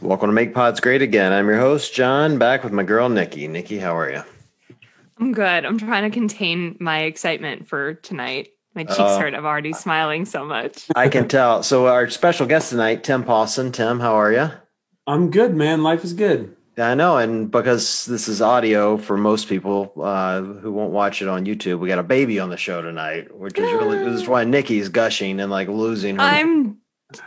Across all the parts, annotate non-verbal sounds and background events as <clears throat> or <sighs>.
Welcome to Make Pods Great Again. I'm your host, John, back with my girl, Nikki. Nikki, how are you? I'm good. I'm trying to contain my excitement for tonight. My cheeks Uh, hurt. I'm already smiling so much. I can tell. So, our special guest tonight, Tim Paulson. Tim, how are you? I'm good, man. Life is good. Yeah, I know. And because this is audio for most people uh, who won't watch it on YouTube, we got a baby on the show tonight, which is really, this is why Nikki's gushing and like losing her. I'm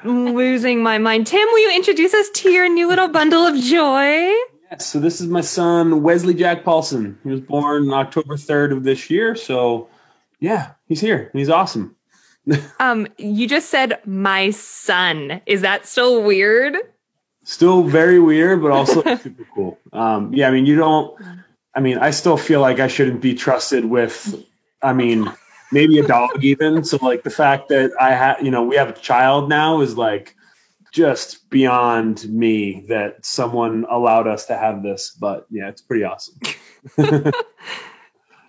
losing my mind. Tim, will you introduce us to your new little bundle of joy? Yes, so this is my son, Wesley Jack Paulson. He was born October 3rd of this year. So, yeah, he's here. He's awesome. <laughs> Um, you just said my son. Is that still weird? Still very weird, but also <laughs> super cool. Um, yeah, I mean, you don't, I mean, I still feel like I shouldn't be trusted with, I mean, maybe a dog even. So, like, the fact that I have, you know, we have a child now is like just beyond me that someone allowed us to have this. But yeah, it's pretty awesome. <laughs> <laughs>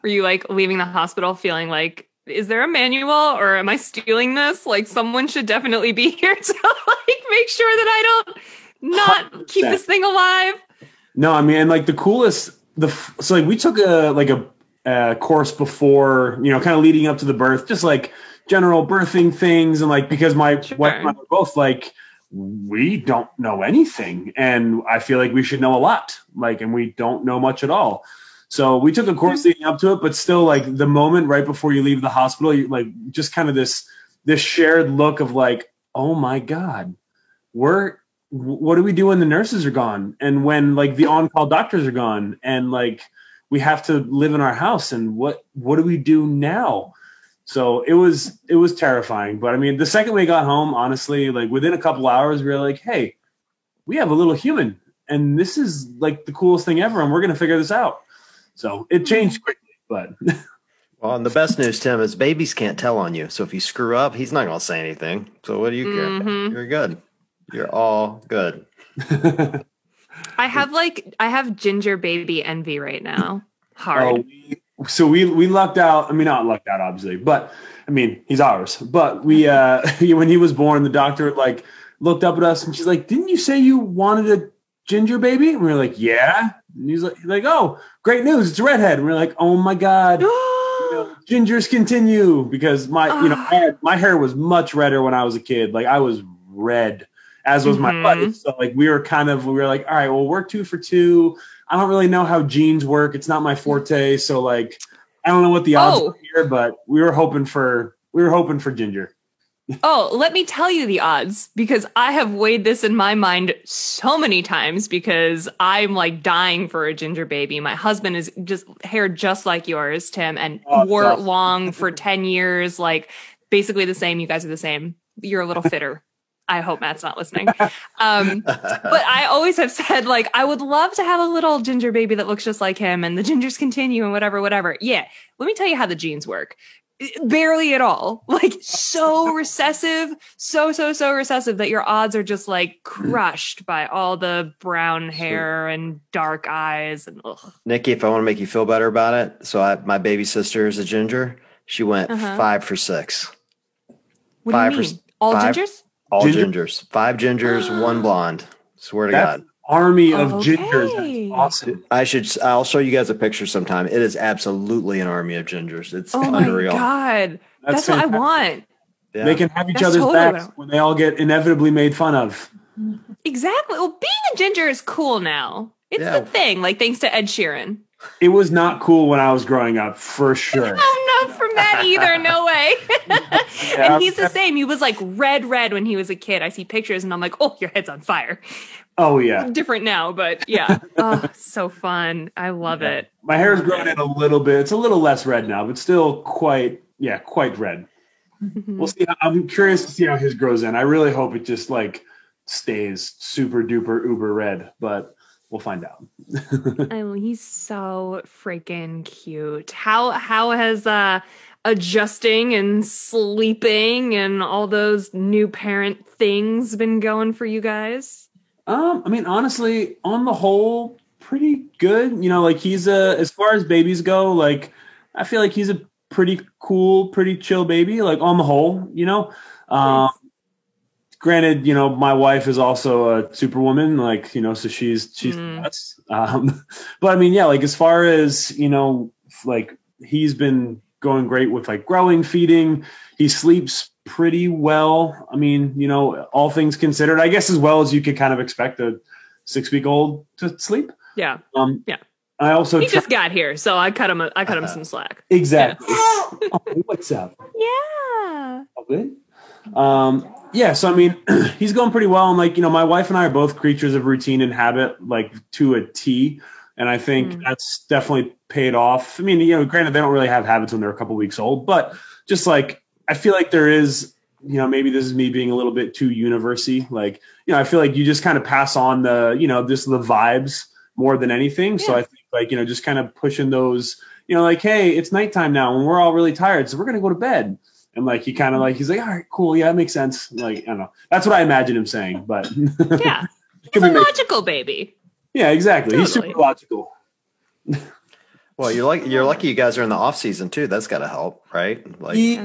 Were you like leaving the hospital feeling like, is there a manual or am I stealing this? Like someone should definitely be <laughs> here to like make sure that I don't not keep 100%. this thing alive. No, I mean, like the coolest, the so like we took a like a, uh course before, you know, kind of leading up to the birth, just like general birthing things, and like because my Sure. wife and I were both like, we don't know anything, and I feel like we should know a lot, like, and we don't know much at all. So we took a course leading up to it, but still, like the moment right before you leave the hospital, you like just kind of this this shared look of like, oh my god, we're what do we do when the nurses are gone and when like the on-call doctors are gone and like we have to live in our house and what what do we do now so it was it was terrifying but i mean the second we got home honestly like within a couple hours we were like hey we have a little human and this is like the coolest thing ever and we're going to figure this out so it changed quickly but <laughs> well, and the best news, Tim, is babies can't tell on you. So, if you screw up, he's not going to say anything. So, what do you care? Mhm. You're good. You're all good. <laughs> I have like I have ginger baby envy right now. <laughs> Oh, Hard. we, so we we lucked out. I mean, not lucked out, obviously, but I mean, he's ours. But we, uh, <laughs> when he was born, the doctor like looked up at us and she's like, "Didn't you say you wanted a ginger baby?" And we were like, "Yeah." And he's like, he's like, "Oh, great news! It's a redhead." And we are like, "Oh my god." <gasps> you know, gingers continue because my you know I had, my hair was much redder when I was a kid. Like I was red, as was my Mhm. butt. So like we were kind of we were like, all right, well we're two for two. I don't really know how genes work. It's not my forte. So like I don't know what the odds Oh. are here, but we were hoping for we were hoping for ginger. <laughs> Oh, let me tell you the odds because I have weighed this in my mind so many times because I'm like dying for a ginger baby. My husband is just hair just like yours, Tim, and Oh, wore awesome. long for 10 years, like basically the same. You guys are the same. You're a little fitter. I hope Matt's not listening. Um, but I always have said, like, I would love to have a little ginger baby that looks just like him and the gingers continue and whatever, whatever. Yeah. Let me tell you how the genes work. Barely at all. Like, so recessive, so, so, so recessive that your odds are just like crushed by all the brown hair and dark eyes. And ugh. Nikki, if I want to make you feel better about it, so I, my baby sister is a ginger. She went Uh-huh. five for six. what Five do you for- mean? All five- gingers? All Ginger? gingers. Five gingers, one <gasps> blonde. Swear to That's God. army of oh, Okay. gingers. That's awesome. I should. I'll show you guys a picture sometime. It is absolutely an army of gingers. It's Oh my unreal. God. That's, what I want. Yeah. They can have each That's other's totally backs when they all get inevitably made fun of. Exactly. Well, being a ginger is cool now. It's Yeah. the thing, like thanks to Ed Sheeran. It was not cool when I was growing up, for sure. <laughs> Oh, not from that either. No way. <laughs> Yeah. and he's the same. He was like red, red when he was a kid. I see pictures and I'm like, oh, your head's on fire. Oh yeah. Different now, but yeah. <laughs> Oh, so fun. I love Yeah. it. My hair hair's grown in a little bit. It's a little less red now, but still quite, yeah, quite red. Mm-hmm. We'll see. How, I'm curious to see how his grows in. I really hope it just like stays super duper uber red, but we'll find out. Oh, he's so freaking cute. How how has uh adjusting and sleeping and all those new parent things been going for you guys? Um, I mean, honestly, on the whole, pretty good. You know, like he's a as far as babies go, like I feel like he's a pretty cool, pretty chill baby. Like on the whole, you know. Um, granted, you know, my wife is also a superwoman, like, you know, so she's, she's Mm. nuts. Um, <laughs> but I mean, yeah, like as far as, you know, like he's been going great with like growing, feeding. He sleeps pretty well. I mean, you know, all things considered, I guess as well as you could kind of expect a six week old to sleep. Yeah. Um, Yeah. I also He try- just got here, so I cut him. A, I cut him some slack. exactly. <laughs> Oh, what's up? <laughs> Yeah. All good. Um, yeah, so I mean, <clears throat> he's going pretty well, and like you know, my wife and I are both creatures of routine and habit, like to a T, and I think Mm. that's definitely paid off. I mean, you know, granted, they don't really have habits when they're a couple weeks old, but just like I feel like there is, you know, maybe this is me being a little bit too university. Like, you know, I feel like you just kind of pass on the, you know, just the vibes more than anything. So I think like you know, just kind of pushing those, you know, like, hey, it's nighttime now, and we're all really tired, so we're gonna go to bed. And like he kind of like he's like, all right, cool, yeah, that makes sense. Like I don't know, that's what I imagine him saying, but <laughs> Yeah. Could He's a make- logical baby. yeah, exactly. He's super logical. Well, you're like you're lucky you guys are in the off season too. That's got to help, right? Like, he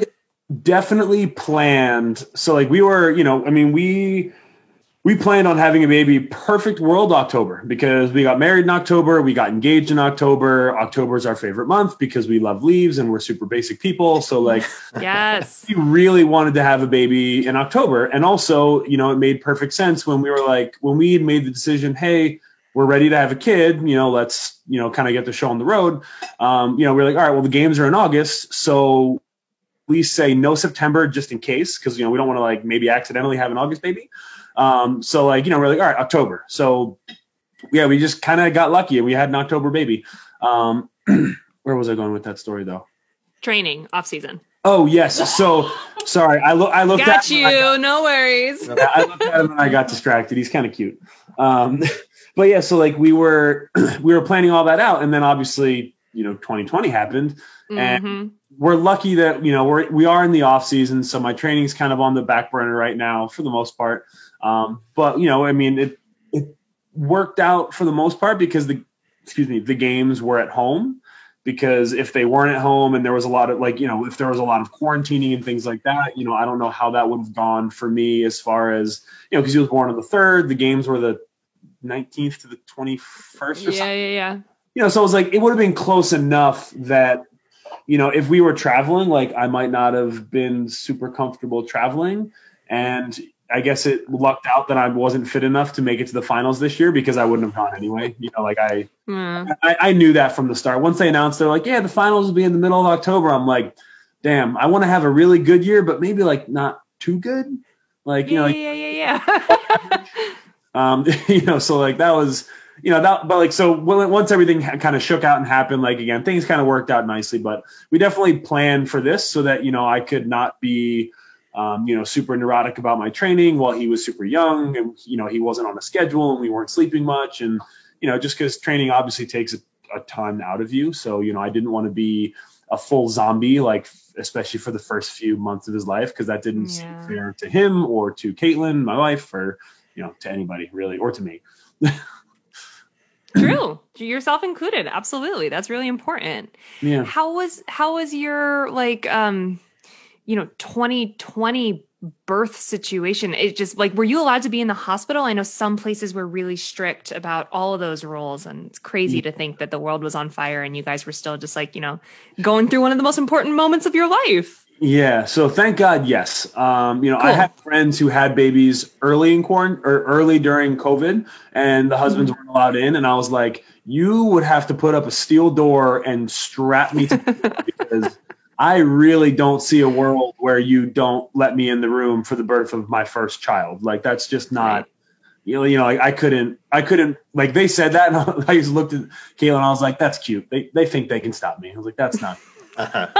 definitely planned. So like we were, you know, I mean we we planned on having a baby perfect world October because we got married in October, we got engaged in October. October is our favorite month because we love leaves and we're super basic people. So like <laughs> Yes. we really wanted to have a baby in October. And also, you know, it made perfect sense when we were like, when we had made the decision, hey, we're ready to have a kid, you know, let's, you know, kind of get the show on the road. Um, you know, we're like, all right, well, the games are in August. So we say no September just in case, because, you know, we don't want to like maybe accidentally have an August baby. Um, so like, you know, we're like, all right, October. So yeah, we just kind of got lucky and we had an October baby. Um, <clears throat> where was I going with that story though? Training off season. Oh yes. So sorry, I look. I looked at Got him you. got- no worries. I looked at him and I got distracted. He's kind of cute. Um, <laughs> but yeah, so like we were <clears throat> we were planning all that out, and then obviously you know 2020 happened. And- Mhm. We're lucky that you know we're we are in the off season, so my training's kind of on the back burner right now for the most part. Um, but you know, I mean, it it worked out for the most part because the excuse me the games were at home. Because if they weren't at home and there was a lot of like you know if there was a lot of quarantining and things like that you know i don't know how that would have gone for me as far as you know because he was born on the third the games were the 19th to the 21st Yeah, something. yeah, yeah. you know so it was like it would have been close enough that you know if we were traveling like i might not have been super comfortable traveling. And i guess it lucked out that i wasn't fit enough to make it to the finals this year because i wouldn't have gone anyway you know like i Mm. I, I knew that from the start. Once they announced they're like, yeah, the finals will be in the middle of October. I'm like, damn, I want to have a really good year, but maybe like not too good. Like, you Yeah, know, like, yeah, yeah, yeah. <laughs> um, <laughs> you know, so like that was, you know, that, but like, so once everything kind of shook out and happened, like again, things kind of worked out nicely, but we definitely planned for this so that, you know, I could not be, um, you know, super neurotic about my training while he was super young and, you know, he wasn't on a schedule and we weren't sleeping much. And, you know, just because training obviously takes a, a ton out of you. So, you know, I didn't want to be a full zombie, like, especially for the first few months of his life, because that didn't Yeah. seem fair to him or to Caitlin, my wife, or, you know, to anybody really, or to me. True. <laughs> Yourself included. Absolutely. That's really important. Yeah. How was how was your like um you know 2020 birth situation? It just like were you allowed to be in the hospital? I know some places were really strict about all of those rules and it's crazy to think that the world was on fire and you guys were still just like, you know, going through one of the most important moments of your life. Yeah. So thank God, yes. Um, you know, I Cool. had friends who had babies early in quarantine or early during COVID, and the husbands weren't allowed in. And I was like, you would have to put up a steel door and strap me to <laughs> because I really don't see a world where you don't let me in the room for the birth of my first child. Like that's just not. You know, you know, I, I couldn't, I couldn't, like they said that, and <laughs> I just looked at Kayla and I was like, "That's cute." They, they think they can stop me. I was like, "That's not." <laughs>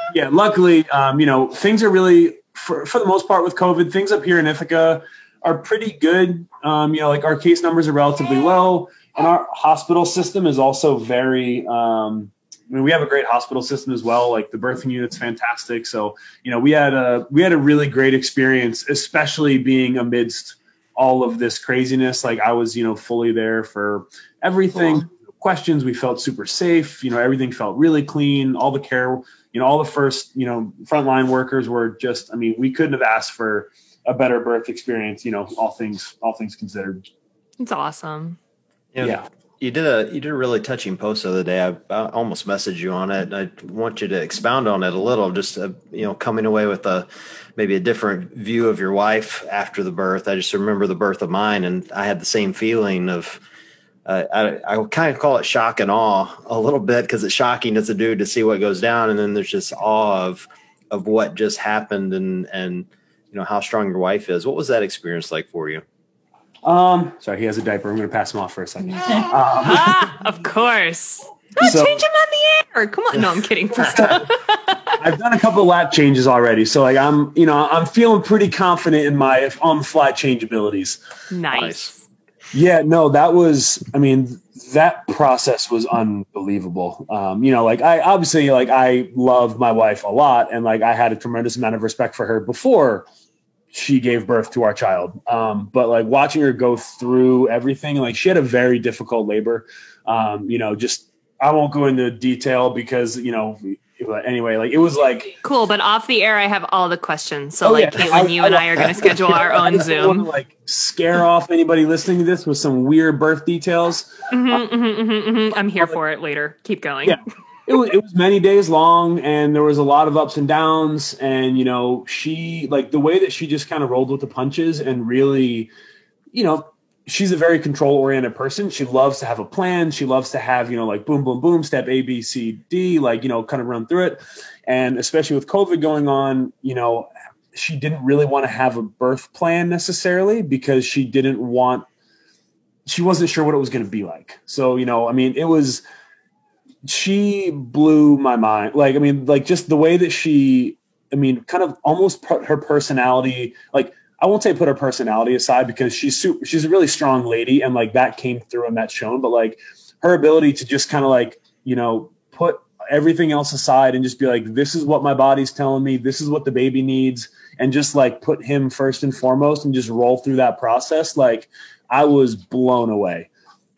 <laughs> yeah, luckily, um, you know, things are really for for the most part with COVID. Things up here in Ithaca are pretty good. Um, you know, like our case numbers are relatively low, and our hospital system is also very. Um, I mean, we have a great hospital system as well. Like the birthing unit's fantastic. So, you know, we had a we had a really great experience, especially being amidst all of this craziness. Like I was, you know, fully there for everything. Questions, we felt super safe. You know, everything felt really clean. All the care, you know, all the first, you know, frontline workers were just. I mean, we couldn't have asked for a better birth experience. You know, all things all things considered. It's awesome. You know, Yeah. You did a you did a really touching post the other day. I, I almost messaged you on it. I want you to expound on it a little. Just uh, you know, coming away with a maybe a different view of your wife after the birth. I just remember the birth of mine, and I had the same feeling of. Uh, I, I kind of call it shock and awe a little bit because it's shocking as a dude to see what goes down, and then there's just awe of of what just happened and and you know how strong your wife is. What was that experience like for you? Um, sorry, he has a diaper. I'm going to pass him off for a second. <laughs> Um, ah, of course. <laughs> Oh, So- change him on the air. Come on. No, I'm kidding. <laughs> I've done a couple of lap changes already, so like I'm, you know, I'm feeling pretty confident in my on-the-fly change abilities. nice. Yeah, no, that was. I mean, that process was unbelievable. Um, you know, like I obviously like I love my wife a lot, and like I had a tremendous amount of respect for her before she gave birth to our child. Um, but like watching her go through everything, like she had a very difficult labor. Um, you know, just I won't go into detail because you know. But anyway, like it was like Cool, but off the air, I have all the questions. So, Oh, like, yeah. Caitlin, you and I are going <laughs> to schedule our own just don't wanna, Zoom. like scare off anybody listening to this with some weird birth details. Mhm, mhm, mhm, mhm. I'm here for it later. Keep going. Yeah. <laughs> it was, it was many days long and there was a lot of ups and downs and you know she like the way that she just kind of rolled with the punches and really you know she's a very control oriented person. She loves to have a plan. She loves to have you know like boom boom boom step a b c d like you know kind of run through it. And especially with covid going on you know she didn't really want to have a birth plan necessarily because she didn't want she wasn't sure what it was going to be like. So you know i mean it was she blew my mind. Like, I mean, like just the way that she, I mean, kind of almost put her personality, like, I won't say put her personality aside because she's super, she's a really strong lady and like that came through and that's shown, but like her ability to just kind of like, you know, put everything else aside and just be like, this is what my body's telling me. This is what the baby needs. And just like put him first and foremost and just roll through that process. Like I was blown away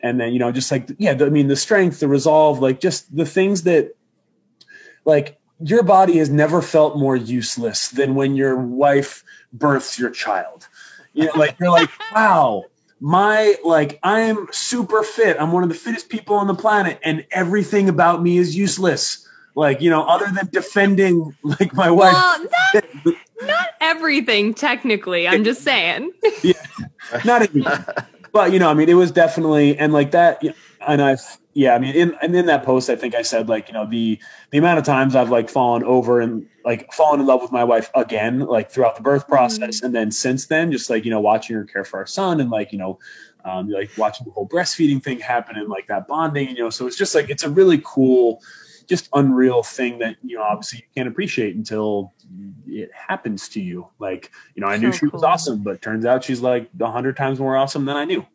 and then you know just like yeah i mean the strength the resolve like just the things that like your body has never felt more useless than when your wife births your child. You know like you're like <laughs> wow my like i'm super fit. I'm one of the fittest people on the planet and everything about me is useless. Like you know other than defending like my wife. Well, not, not everything, technically. I'm just saying. <laughs> yeah. Not even, <laughs> but you know, I mean, it was definitely and like that, and I've yeah, I mean, in and in that post, I think I said like you know the the amount of times I've like fallen over and like fallen in love with my wife again, like throughout the birth process, and then since then, just like you know watching her care for our son and like you know. Um, like watching the whole breastfeeding thing happen and like that bonding, you know, so it's just like it's a really cool, just unreal thing that you know obviously you can't appreciate until it happens to you. Like you know, I knew So she was awesome, but turns out she's like a hundred times more awesome than I knew.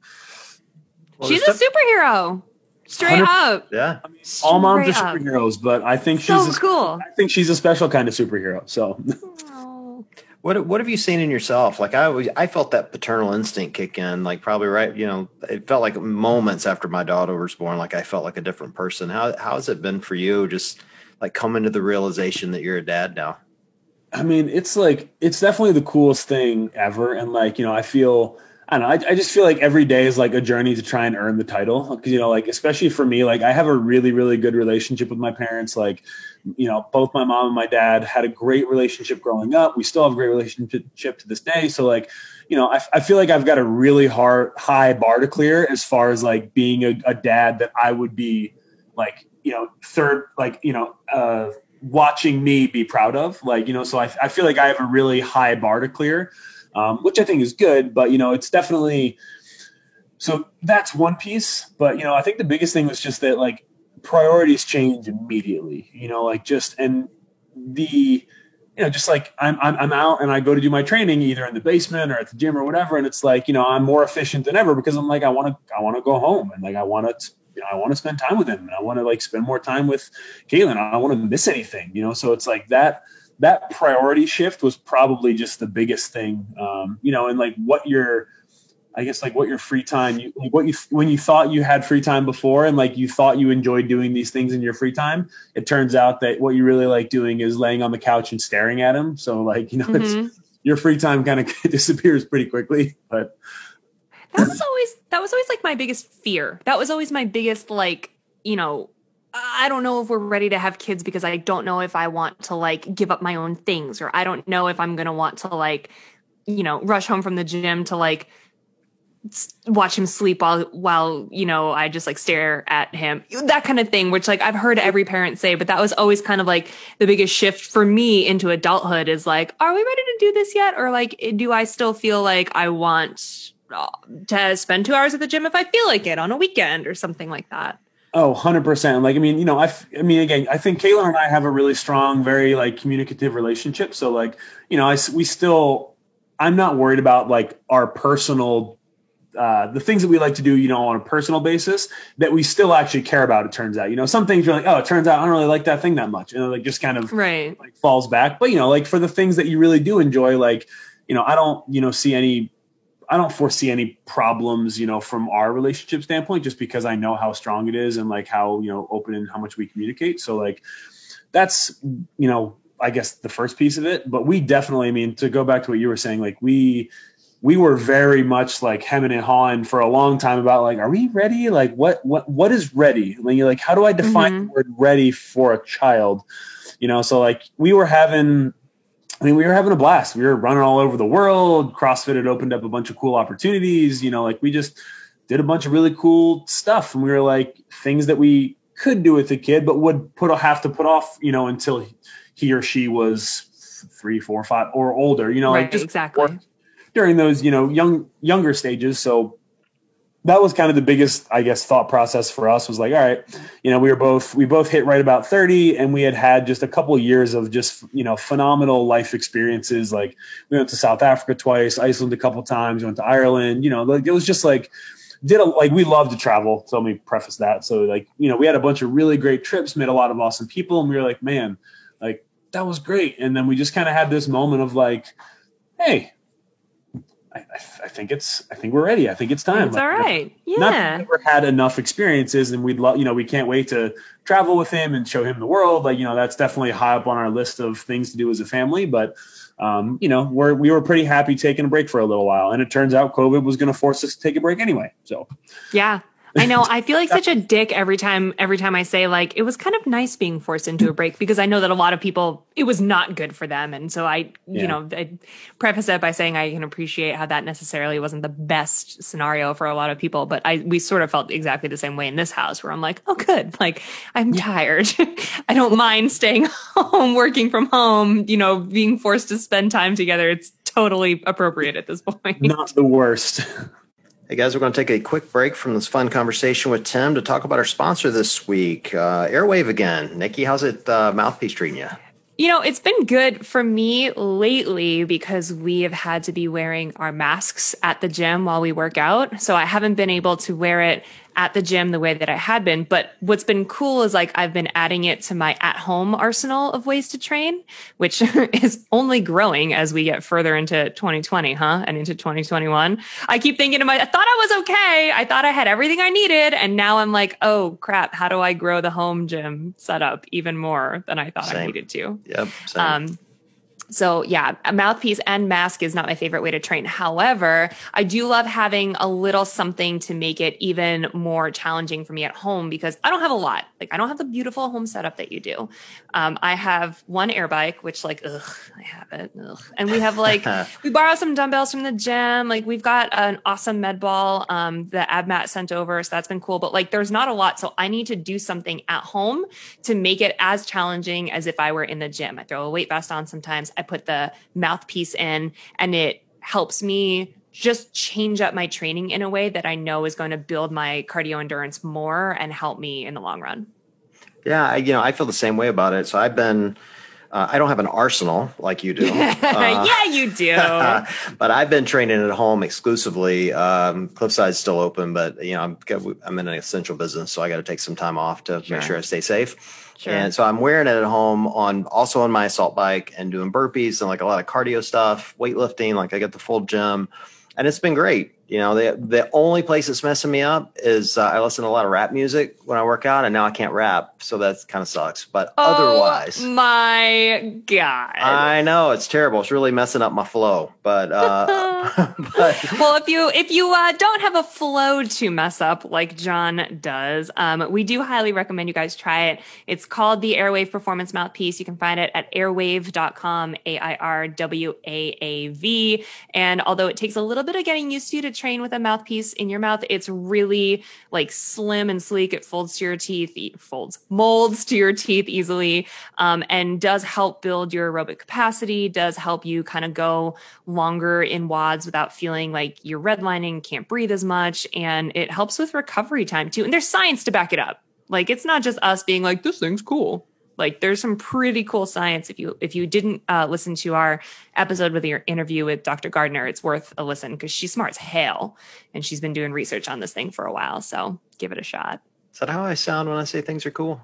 Well, She's a there's superhero. Straight up. yeah. All moms are Straight up. superheroes, but I think she's So a, cool. I think she's a special kind of superhero. So Oh. What what have you seen in yourself? Like I always, I felt that paternal instinct kick in. Like probably right, you know, it felt like moments after my daughter was born. Like I felt like a different person. How how has it been for you? Just like coming to the realization that you're a dad now. I mean, it's like it's definitely the coolest thing ever, and like you know, I feel I don't know, I, I just feel like every day is like a journey to try and earn the title because you know, like especially for me, like I have a really really good relationship with my parents. Like you know, both my mom and my dad had a great relationship growing up. We still have a great relationship to this day. So like you know, I, I feel like I've got a really hard high bar to clear as far as like being a, a dad that I would be like you know third like you know uh watching me be proud of like you know so i, I feel like i have a really high bar to clear um, which i think is good but you know it's definitely so that's one piece but you know i think the biggest thing was just that like priorities change immediately you know like just and the you know just like I'm, I'm i'm out and i go to do my training either in the basement or at the gym or whatever and it's like you know i'm more efficient than ever because i'm like i want to i want to go home and like i want to you know, I want to spend time with him and I want to like spend more time with Caitlin. I don't want to miss anything, you know? So it's like that, that priority shift was probably just the biggest thing, um, you know, and like what your, I guess like what your free time, you, like what you, when you thought you had free time before and like you thought you enjoyed doing these things in your free time, it turns out that what you really like doing is laying on the couch and staring at him. So like, you know, it's, Mhm. your free time kind of <laughs> disappears pretty quickly. But that was always that was always like my biggest fear. That was always my biggest like, you know, I don't know if we're ready to have kids because I don't know if I want to like give up my own things or I don't know if I'm going to want to like, you know, rush home from the gym to like watch him sleep while while you know I just like stare at him that kind of thing which like I've heard every parent say but that was always kind of like the biggest shift for me into adulthood is like are we ready to do this yet or like do I still feel like I want uh, to spend 2 hours at the gym if I feel like it on a weekend or something like that Oh, 100%. Like, I mean, you know, I, I mean, again, I think Kayla and I have a really strong, very like communicative relationship. So like, you know, I, we still, I'm not worried about like our personal uh, the things that we like to do, you know, on a personal basis that we still actually care about. It turns out, you know, some things you're like, oh, it turns out I don't really like that thing that much, and it like just kind of right like falls back. But you know, like for the things that you really do enjoy, like you know, I don't, you know, see any, I don't foresee any problems, you know, from our relationship standpoint, just because I know how strong it is and like how you know open and how much we communicate. So like, that's you know, I guess the first piece of it. But we definitely, I mean, to go back to what you were saying, like we we were very much like hemming and hawing for a long time about like, are we ready? Like, what what what is ready? Like, you're like, how do I define mm-hmm. the word ready for a child? You know, so like we were having. I mean, we were having a blast. We were running all over the world. CrossFit had opened up a bunch of cool opportunities. You know, like we just did a bunch of really cool stuff, and we were like things that we could do with a kid, but would put have to put off, you know, until he or she was three, four, five, or older. You know, right, like just exactly during those you know young younger stages. So that was kind of the biggest i guess thought process for us was like all right you know we were both we both hit right about 30 and we had had just a couple of years of just you know phenomenal life experiences. Like we went to south africa twice iceland a couple times went to ireland you know like it was just like did a, like we love to travel. So let me preface that. So like you know we had a bunch of really great trips met a lot of awesome people and we were like man like that was great. And then we just kind of had this moment of like hey I, I, think it's I think we're ready. I think it's time. It's all right. Yeah. Not that we've never had enough experiences and we'd love you know, we can't wait to travel with him and show him the world. Like, you know, that's definitely high up on our list of things to do as a family. But um, you know, we're we were pretty happy taking a break for a little while. And it turns out COVID was gonna force us to take a break anyway. So yeah. I know. I feel like <laughs> such a dick every time every time I say like it was kind of nice being forced into a break because I know that a lot of people it was not good for them. And so I yeah. you know I preface it by saying I can appreciate how that necessarily wasn't the best scenario for a lot of people but I we sort of felt exactly the same way in this house where I'm like oh good. Like I'm yeah. tired. <laughs> I don't mind staying <laughs> home working from home you know being forced to spend time together. It's totally appropriate at this point. Not the worst Hey guys, we're going to take a quick break from this fun conversation with Tim to talk about our sponsor this week, uh, Airwave again. Nikki, how's it uh, mouthpiece treating you? You know, it's been good for me lately because we have had to be wearing our masks at the gym while we work out. So I haven't been able to wear it at the gym the way that I had been. But what's been cool is like I've been adding it to my at home arsenal of ways to train, which <laughs> is only growing as we get further into 2020, huh? And into 2021. I keep thinking to my, I thought I was okay. I thought I had everything I needed. And now I'm like, oh crap, how do I grow the home gym setup even more than I thought same. I needed to? Yep. Same. Um, so yeah, a mouthpiece and mask is not my favorite way to train. However, I do love having a little something to make it even more challenging for me at home because I don't have a lot. Like I don't have the beautiful home setup that you do. Um, I have one air bike, which like, ugh, I have it. Ugh. And we have like, <laughs> we borrow some dumbbells from the gym. Like we've got an awesome med ball, um, the AbMat sent over. So that's been cool. But like, there's not a lot. So I need to do something at home to make it as challenging as if I were in the gym. I throw a weight vest on sometimes. I put the mouthpiece in and it helps me just change up my training in a way that I know is going to build my cardio endurance more and help me in the long run. Yeah, I, you know, I feel the same way about it. So I've been uh, I don't have an arsenal like you do. <laughs> Uh, yeah, you do. <laughs> but I've been training at home exclusively. Um, Cliffside's still open, but you know, I'm I'm in an essential business, so I got to take some time off to sure. make sure I stay safe. Sure. And so I'm wearing it at home on also on my assault bike and doing burpees and like a lot of cardio stuff, weightlifting. Like I get the full gym, and it's been great. You know, the the only place that's messing me up is uh, I listen to a lot of rap music when I work out, and now I can't rap, so that kind of sucks. But Oh otherwise, my god. I know it's terrible. It's really messing up my flow. But uh, <laughs> <laughs> but well, if you if you uh, don't have a flow to mess up like John does, um, we do highly recommend you guys try it. It's called the Airwave Performance Mouthpiece. You can find it at airwave.com, A I R W A A V. And although it takes a little bit of getting used to to train with a mouthpiece in your mouth, it's really like slim and sleek. It folds to your teeth, e- folds, molds to your teeth easily, um, and does help build your aerobic capacity, does help you kind of go longer in WODs without feeling like you're redlining, can't breathe as much. And it helps with recovery time too. And there's science to back it up. Like it's not just us being like, this thing's cool. Like there's some pretty cool science. If you if you didn't uh, listen to our episode with your interview with Dr. Gardner, it's worth a listen because she's smart as hell and she's been doing research on this thing for a while. So give it a shot. is that how I sound when I say things are cool?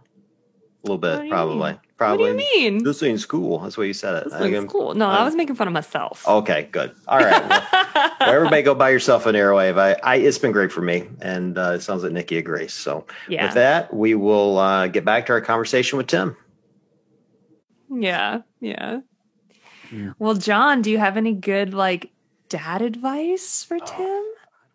A little bit, probably. mean? Probably. What do you mean? This thing's cool. That's what you said it. This thing's cool. No, I was making fun of myself. Okay, good. All right. Well, <laughs> well, everybody go buy yourself an Airwave. I, I it's been great for me, and uh, it sounds like Nikki agrees. So yeah. with that, we will uh, get back to our conversation with Tim. Yeah, yeah. Yeah. Well, John, do you have any good like dad advice for Oh.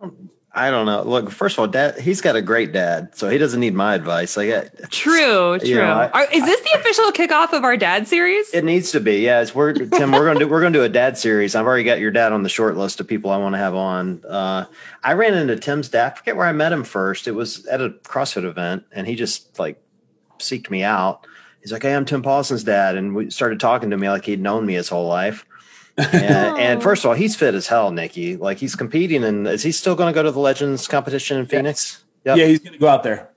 Tim? I don't know. Look, first of all, dad, he's got a great dad, so he doesn't need my advice. Like, it, True, true. You know, I- Are, is this the official kickoff of our dad series? it needs to be. Yeah, it's we're Tim. We're gonna do we're gonna do a dad series. I've already got your dad on the short list of people I want to have on. Uh, I ran into Tim's dad. I forget where I met him first. It was at a CrossFit event, and he just like seeked me out. He's like, "Hey, I'm Tim Paulson's dad," and we started talking to me like he'd known me his whole life. And, and <laughs> first of all, he's fit as hell, Nikki. Like he's competing, and is he still going to go to the Legends competition in Phoenix? Yep. Yeah, he's going to go out there.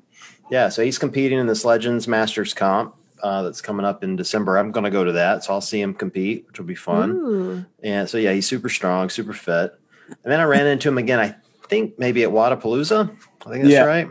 Yeah, so he's competing in this Legends Masters comp uh, that's coming up in December. I'm going to go to that, so I'll see him compete, which will be fun. Ooh. And so yeah, he's super strong, super fit. And then I ran into him again. I think maybe at Wodapalooza. I think that's Yeah. right.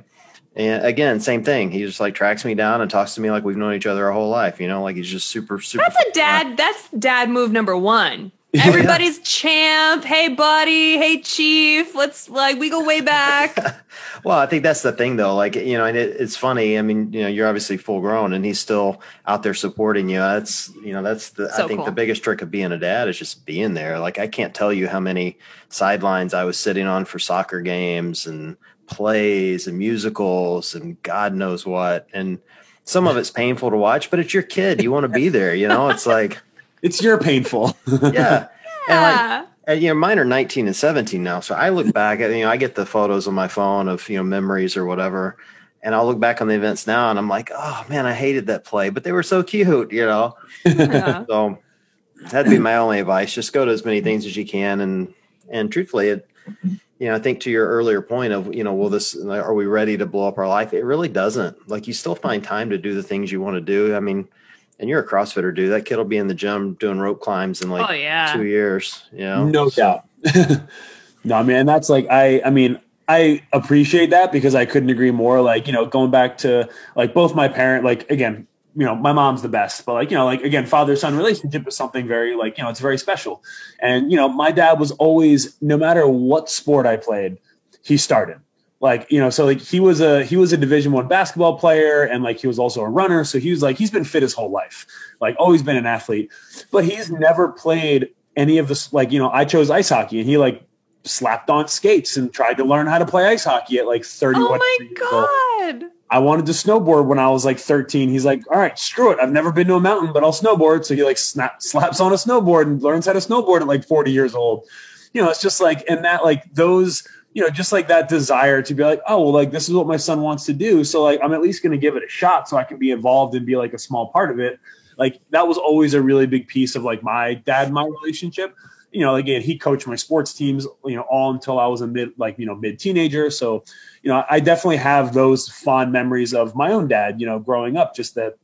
And again, same thing. He just like tracks me down and talks to me like we've known each other our whole life. You know, like he's just super, super. That's a dad. That's dad move number one. <laughs> Everybody's champ. Hey, buddy. Hey, chief. Let's like we go way back. <laughs> Well, I think that's the thing, though. Like you know, and it, it's funny. I mean, you know, you're obviously full grown, and he's still out there supporting you. That's you know, that's the So I think cool. the biggest trick of being a dad is just being there. Like I can't tell you how many sidelines I was sitting on for soccer games and plays and musicals and God knows what. And some of it's painful to watch, but it's your kid. You want to be there. You know, it's like <laughs> It's your painful. <laughs> yeah. And like, Yeah. and, you know, mine are 19 and 17 now. So I look back at, you know, I get the photos on my phone of, you know, memories or whatever. And I'll look back on the events now and I'm like, oh man, I hated that play, but they were so cute, you know? Yeah. <laughs> So that'd be my only advice. Just go to as many things as you can. And, and truthfully, it, you know, I think to your earlier point of, you know, will this, are we ready to blow up our life? It really doesn't. Like you still find time to do the things you want to do. I mean, and you're a CrossFitter, dude. That kid will be in the gym doing rope climbs in like oh yeah. two years, you know? no doubt. <laughs> no, man, that's like I. I mean, I appreciate that because I couldn't agree more. Like you know, going back to like both my parent, like again, you know, my mom's the best, but like you know, like again, father son relationship is something very like you know, it's very special. And you know, my dad was always, no matter what sport I played, he started. Like you know, so like he was a he was a Division One basketball player, and like he was also a runner. So he was like he's been fit his whole life, like always been an athlete, but he's never played any of this. Like you know, I chose ice hockey, and he like slapped on skates and tried to learn how to play ice hockey at like thirty. Oh my God. old. I wanted to snowboard when I was like 13. He's like, all right, screw it. I've never been to a mountain, but I'll snowboard. So he like snap, slaps on a snowboard and learns how to snowboard at like 40 years old. You know, it's just like, and that like those, you know, just like that desire to be like, oh, well, like this is what my son wants to do. So like, I'm at least going to give it a shot so I can be involved and be like a small part of it. Like that was always a really big piece of like my dad, my relationship you know, again, he coached my sports teams, you know, all until I was a mid, like, you know, mid teenager. So, you know, I definitely have those fond memories of my own dad, you know, growing up, just that,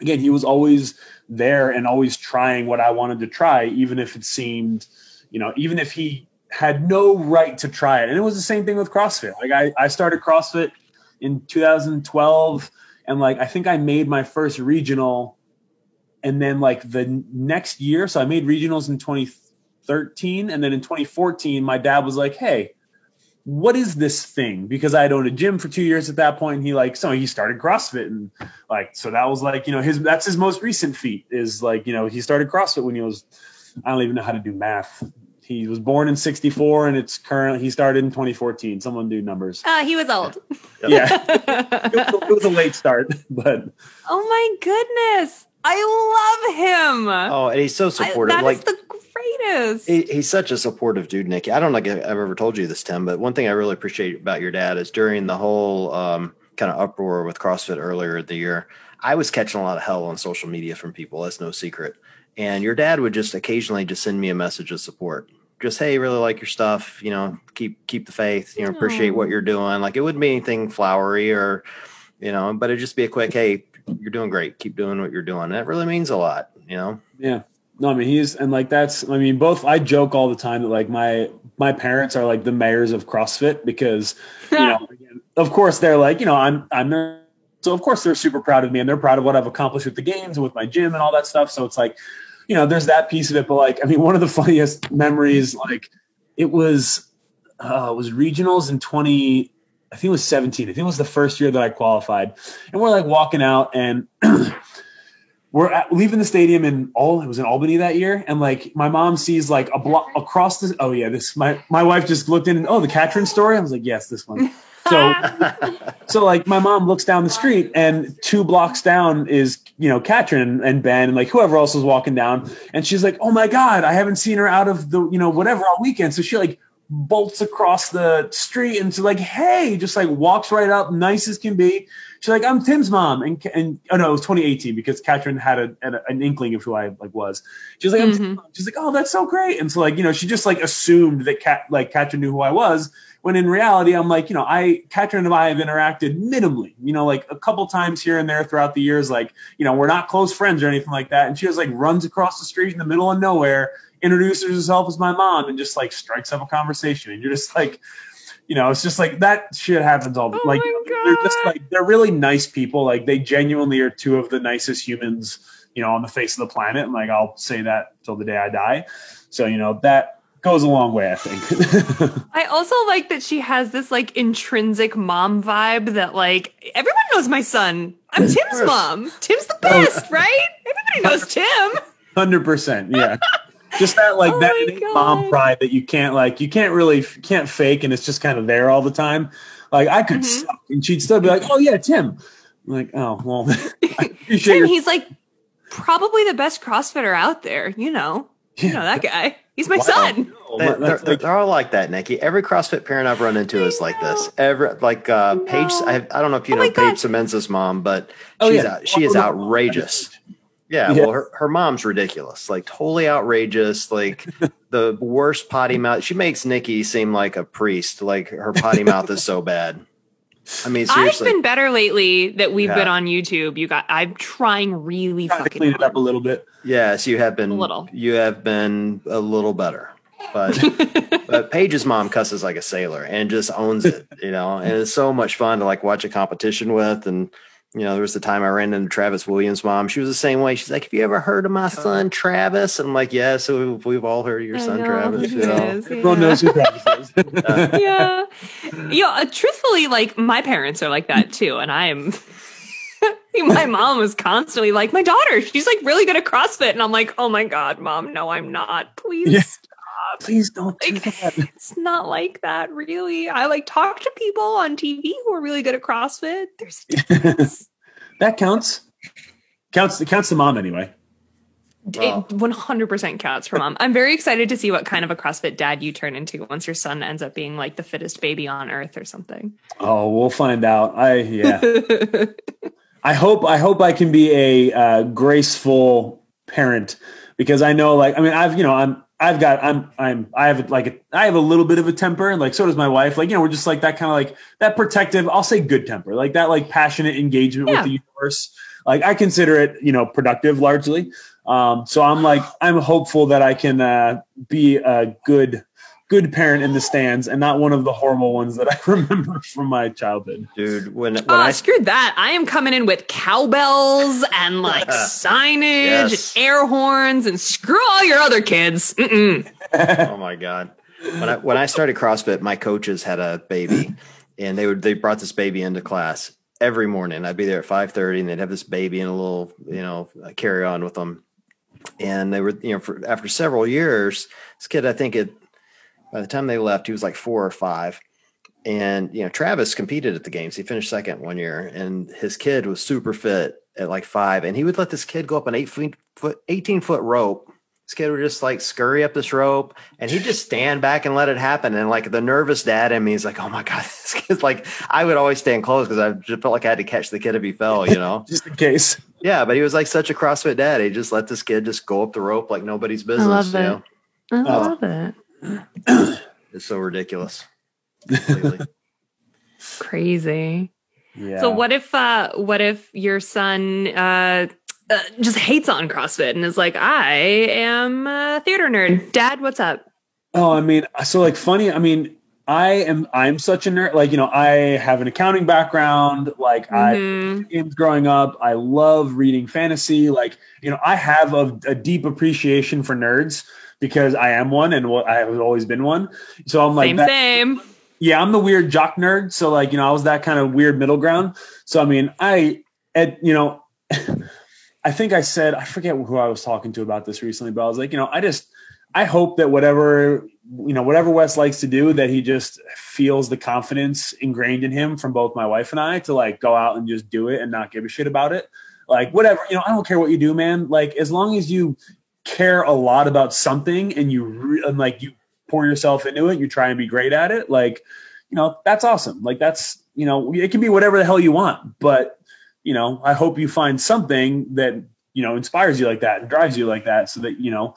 again, he was always there and always trying what I wanted to try, even if it seemed, you know, even if he had no right to try it. And it was the same thing with CrossFit. Like I, I started CrossFit in 2012 and like, I think I made my first regional and then like the next year, so I made regionals in 2013 and then in 2014 my dad was like hey what is this thing? Because I had owned a gym for two years at that point, and he like so he started CrossFit and like so that was like you know his that's his most recent feat is like you know he started CrossFit when he was I don't even know how to do math. He was born in '64, and it's current. He started in 2014. Someone do numbers. Uh, he was old. Yeah, it, was, <laughs> it was a late start, but oh my goodness, I love him. Oh, and he's so I, supportive. that like is the greatest. he, he's such a supportive dude, Nikki. I don't know if I've ever told you this, Tim, but one thing I really appreciate about your dad is during the whole um, kind of uproar with CrossFit earlier in the year, I was catching a lot of hell on social media from people. That's no secret. And your dad would just occasionally just send me a message of support. Just hey, really like your stuff. You know, keep keep the faith. You know, appreciate what you're doing. Like it wouldn't be anything flowery or, you know, but it'd just be a quick hey, you're doing great. Keep doing what you're doing. That really means a lot. You know. Yeah. No, I mean he's and like that's I mean both I joke all the time that like my my parents are like the mayors of CrossFit because you know again, of course they're like you know I'm I'm their so of course they're super proud of me and they're proud of what I've accomplished with the games and with my gym and all that stuff so it's like you know there's that piece of it but like I mean one of the <laughs> funniest memories like it was uh it was regionals in 20 I think it was 17 I think it was the first year that I qualified. And we're like walking out and <clears throat> we're at, leaving the stadium in all it was in Albany that year, and like my mom sees like a block across the oh yeah this my my wife just looked in and oh the Katrin story? I was like yes this one. So <laughs> so like my mom looks down the street and two blocks down is you know Katrin and Ben and like whoever else was walking down. And she's like oh my god I haven't seen her out of the you know whatever all weekend. So she like bolts across the street and she's like hey just like walks right up nice as can be. She's like, I'm Tim's mom, and and oh no, it was 2018 because Katrin had, a, had a- an inkling of who I like was. She's like, Mhm. She's like, oh, that's so great, and so like you know, she just like assumed that Kat like Katrin knew who I was, when in reality, I'm like, you know, I Katrin and I have interacted minimally, you know, like a couple times here and there throughout the years, like you know, we're not close friends or anything like that, and she just like runs across the street in the middle of nowhere, introduces herself as my mom, and just like strikes up a conversation, and you're just like. You know, it's just like that shit happens all the Oh like they're just like they're really nice people. Like they genuinely are two of the nicest humans, you know, on the face of the planet. And like I'll say that till the day I die. So, you know, that goes a long way, I think. <laughs> I also like that she has this like intrinsic mom vibe that like everyone knows my son. I'm Tim's mom. Tim's the oh. best, right? Everybody knows Tim. Hundred percent. Yeah. <laughs> Just that like Oh that mom pride that you can't like you can't really can't fake and it's just kind of there all the time. Like I could Mhm. suck and she'd still be like, Oh yeah, Tim. I'm like, oh well <laughs> <laughs> Tim, your he's like probably the best CrossFitter out there. You know, you know that guy. He's my Wow. son. Oh, They, that's they're, like- they're all like that, Nikki. Every CrossFit parent I've run into is like this. Every like uh, Paige. I, I don't know if you Oh know my God. Paige Semenza's mom, but Oh, she's yeah. out, she is Oh, outrageous. Yeah, Yeah. well, her, her mom's ridiculous, like totally outrageous, like <laughs> the worst potty mouth. She makes Nikki seem like a priest. Like her potty mouth is so <laughs> bad. I mean, I've been better lately that we've Yeah. been on YouTube. You got. I'm trying really trying to fucking clean it up a little bit. Yes, you have been A little. You have been a little better, but <laughs> but Paige's mom cusses like a sailor and just owns it, you know. And it's so much fun to like watch a competition with. And you know, there was the time I ran into Travis Williams' mom. She was the same way. She's like, "Have you ever heard of my son Travis?" And I'm like, "Yeah." So we've, we've all heard of your I son know, Travis. he You know? is, Everyone yeah. knows who Travis is. <laughs> yeah. Yeah. uh, truthfully, like my parents are like that too. And I am, <laughs> my mom was constantly like, my daughter, she's like really good at CrossFit. And I'm like, oh my God, mom, no, I'm not. Please. Yeah. stop." Please don't do Like, that. <laughs> it's not like that, really. I like talk to people on TV who are really good at CrossFit. There's <laughs> a. That counts. Counts. It counts the mom anyway. Wow. It 100% counts for mom. I'm very excited to see what kind of a CrossFit dad you turn into once your son ends up being like the fittest baby on earth or something. Oh, we'll find out. I yeah. <laughs> I hope I hope I can be a uh, graceful parent because I know like I mean I've you know I'm I've got I'm I'm I have like a, I have a little bit of a temper and like so does my wife. Like you know we're just like that kind of like that protective I'll say good temper like that like passionate engagement Yeah. with the universe. Like I consider it you know productive largely. Um so I'm like I'm hopeful that I can uh, be a good good parent in the stands and not one of the horrible ones that I <laughs> remember from my childhood. dude. When when Oh, I screw that. I am coming in with cowbells and like <laughs> signage Yes. and air horns and screw all your other kids. Mm-mm. <laughs> oh my god, when I when I started CrossFit, my coaches had a baby, and they would they brought this baby into class every morning. I'd be there at five thirty, and they'd have this baby in a little you know carry on with them, and they were you know for after several years, this kid I think it by the time they left he was like four or five. And you know, Travis competed at the games. He finished second one year, and his kid was super fit at like five. And he would let this kid go up an eight foot, eighteen foot rope this kid would just like scurry up this rope and he'd just stand back and let it happen. And like the nervous dad in me is like, oh my God, <laughs> this kid's like, I would always stand close because I just felt like I had to catch the kid if he fell, you know? <laughs> just in case. Yeah. But he was like such a CrossFit dad. He just let this kid just go up the rope like nobody's business. I love it. Know? I uh, love it. It's so ridiculous. <laughs> Crazy. Yeah. So what if uh what if your son uh uh, just hates on CrossFit and is like, I am a theater nerd. Dad, what's up? Oh, I mean, so like funny. I mean, I am I'm such a nerd. Like you know, I have an accounting background. Like mm-hmm. I games growing up. I love reading fantasy. Like you know, I have a, a, deep appreciation for nerds because I am one and I have always been one. So I'm like same that, same. Yeah, I'm the weird jock nerd. So like you know, I was that kind of weird middle ground. So I mean, I at you know. <laughs> I think I said I forget who I was talking to about this recently, but I was like, you know, I just I hope that whatever you know, whatever Wes likes to do, that he just feels the confidence ingrained in him from both my wife and I to like go out and just do it and not give a shit about it. Like whatever, you know, I don't care what you do, man. Like as long as you care a lot about something and you re- and like you pour yourself into it, you try and be great at it. Like, you know, that's awesome. Like that's you know, it can be whatever the hell you want, but you know, I hope you find something that, you know, inspires you like that and drives you like that so that, you know,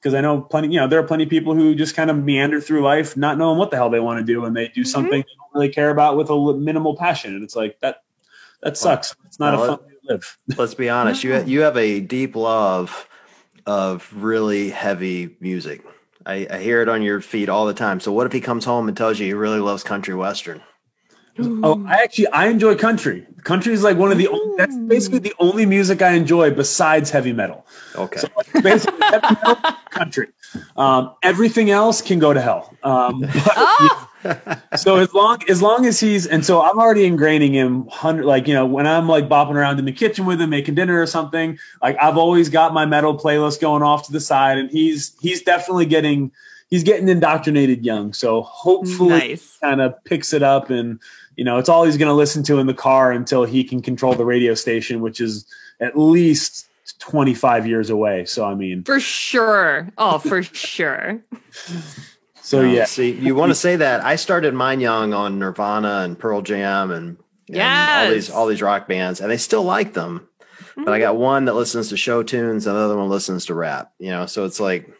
because I know plenty, you know, there are plenty of people who just kind of meander through life not knowing what the hell they want to do and they do mm-hmm. something they don't really care about with a minimal passion. And it's like that, that sucks. It's not well, a fun way to live. Let's be <laughs> honest. You, you have a deep love of really heavy music. I, I hear it on your feed all the time. So what if he comes home and tells you he really loves country Western? Oh, I actually I enjoy country. Country is like one of the only, that's basically the only music I enjoy besides heavy metal. Okay, so basically heavy metal, country. Um, everything else can go to hell. Um, <laughs> but, oh! So as long as long as he's and so I'm already ingraining him hundred like you know when I'm like bopping around in the kitchen with him making dinner or something like I've always got my metal playlist going off to the side and he's he's definitely getting he's getting indoctrinated young so hopefully nice. kind of picks it up and you know, it's all he's going to listen to in the car until he can control the radio station, which is at least 25 years away. So, I mean, for sure. Oh, for sure. So, yeah. See, you want to say that. I started mine young on Nirvana and Pearl Jam and, and all these, all these rock bands, and I still like them. Mm-hmm. But I got one that listens to show tunes, and the other one listens to rap, you know, so it's like,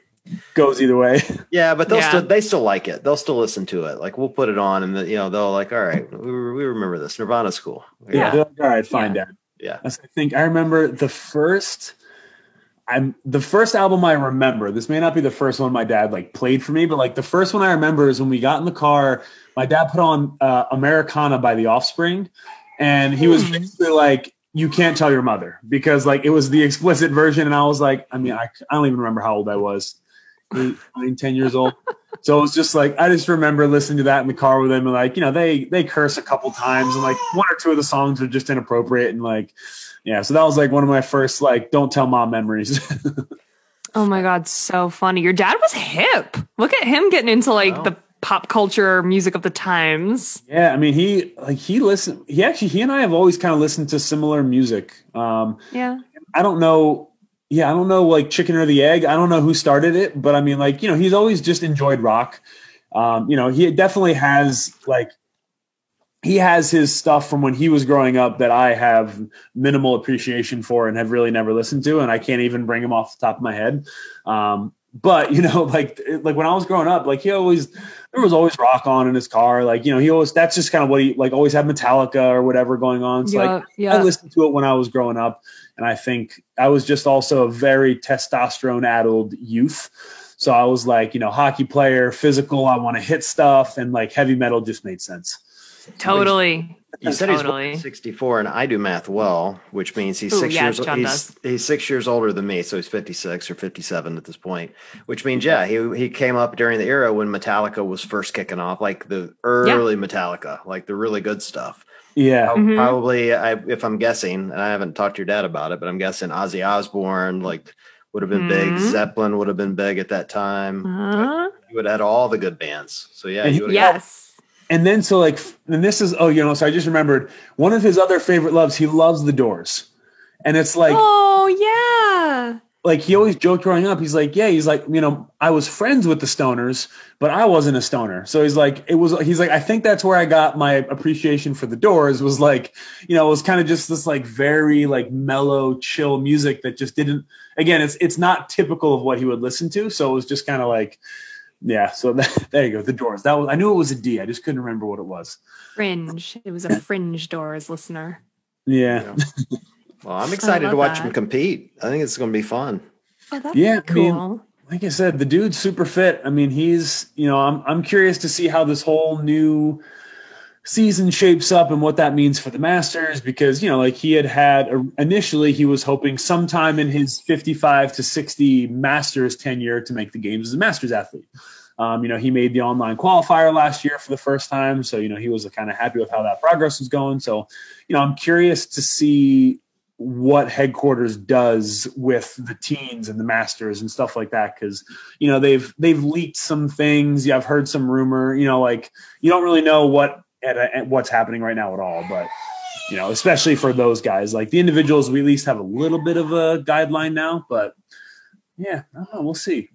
goes either way. <laughs> Yeah, but they'll yeah. still they still like it. They'll still listen to it. Like we'll put it on, and the, you know they'll like, all right, we, we remember this Nirvana school. Yeah, yeah. all right, fine, yeah. Dad. Yeah, I think I remember the first. I'm the first album I remember. This may not be the first one my dad like played for me, but like the first one I remember is when we got in the car. My dad put on uh, Americana by The Offspring, and he was hmm. basically like, "You can't tell your mother," because like it was the explicit version, and I was like, I mean, I, I don't even remember how old I was eight, nine, ten years old. So it was just like I just remember listening to that in the car with him, and like you know they they curse a couple times, and like one or two of the songs are just inappropriate, and like yeah. So that was like one of my first like don't tell mom memories. <laughs> oh my god, so funny! Your dad was hip. Look at him getting into like wow. the pop culture music of the times. Yeah, I mean he like he listened. He actually he and I have always kind of listened to similar music. Um, yeah, I don't know yeah, I don't know, like chicken or the egg. I don't know who started it, but I mean, like, you know, he's always just enjoyed rock. Um, you know, he definitely has like he has his stuff from when he was growing up that I have minimal appreciation for and have really never listened to, and I can't even bring him off the top of my head. Um, but you know, <laughs> like like when I was growing up, like he always there was always rock on in his car. Like you know, he always that's just kind of what he like always had Metallica or whatever going on. So yeah, like yeah. I listened to it when I was growing up. And I think I was just also a very testosterone addled youth. So I was like, you know, hockey player, physical, I want to hit stuff, and like heavy metal just made sense. Totally. You said he's Totally. born in 64, and I do math well, which means he's Ooh, six yeah, years John he's, does. he's six years older than me, so he's 56 or 57 at this point. Which means, yeah, he he came up during the era when Metallica was first kicking off, like the early Metallica, like the really good stuff. Yeah. Prob- Mhm. Probably, I, if I'm guessing, and I haven't talked to your dad about it, but I'm guessing Ozzy Osbourne like would have been big. Mhm. Zeppelin would have been big at that time. Uh, You would have had all the good bands. So yeah, you would have yes. And then so like and this is oh you know so I just remembered one of his other favorite loves he loves the Doors, and it's like oh yeah. like he always joked growing up. He's like, yeah, he's like, you know, I was friends with the stoners, but I wasn't a stoner. So he's like, it was, he's like, I think that's where I got my appreciation for the doors was like, you know, it was kind of just this like very like mellow, chill music that just didn't, again, it's, it's not typical of what he would listen to. So it was just kind of like, yeah. So that, <laughs> there you go. The doors. That was, I knew it was a D. I just couldn't remember what it was. Fringe. It was a fringe doors listener. Yeah. Well, I'm <laughs> excited to watch that. him compete. I think it's going to be fun. Oh, Yeah, be I mean, cool. like I said, the dude's super fit. I mean, he's you know, I'm I'm curious to see how this whole new season shapes up and what that means for the Masters because you know, like he had had initially he was hoping sometime in his 55 to 60 Masters tenure to make the games as a Masters athlete. Um, you know, he made the online qualifier last year for the first time, so you know he was kind of happy with how that progress was going. So, you know, I'm curious to see what headquarters does with the teens and the masters and stuff like that because you know they've they've leaked some things yeah i've heard some rumor you know like you don't really know what at, at what's happening right now at all but you know especially for those guys like the individuals we at least have a little bit of a guideline now but yeah I don't know, we'll see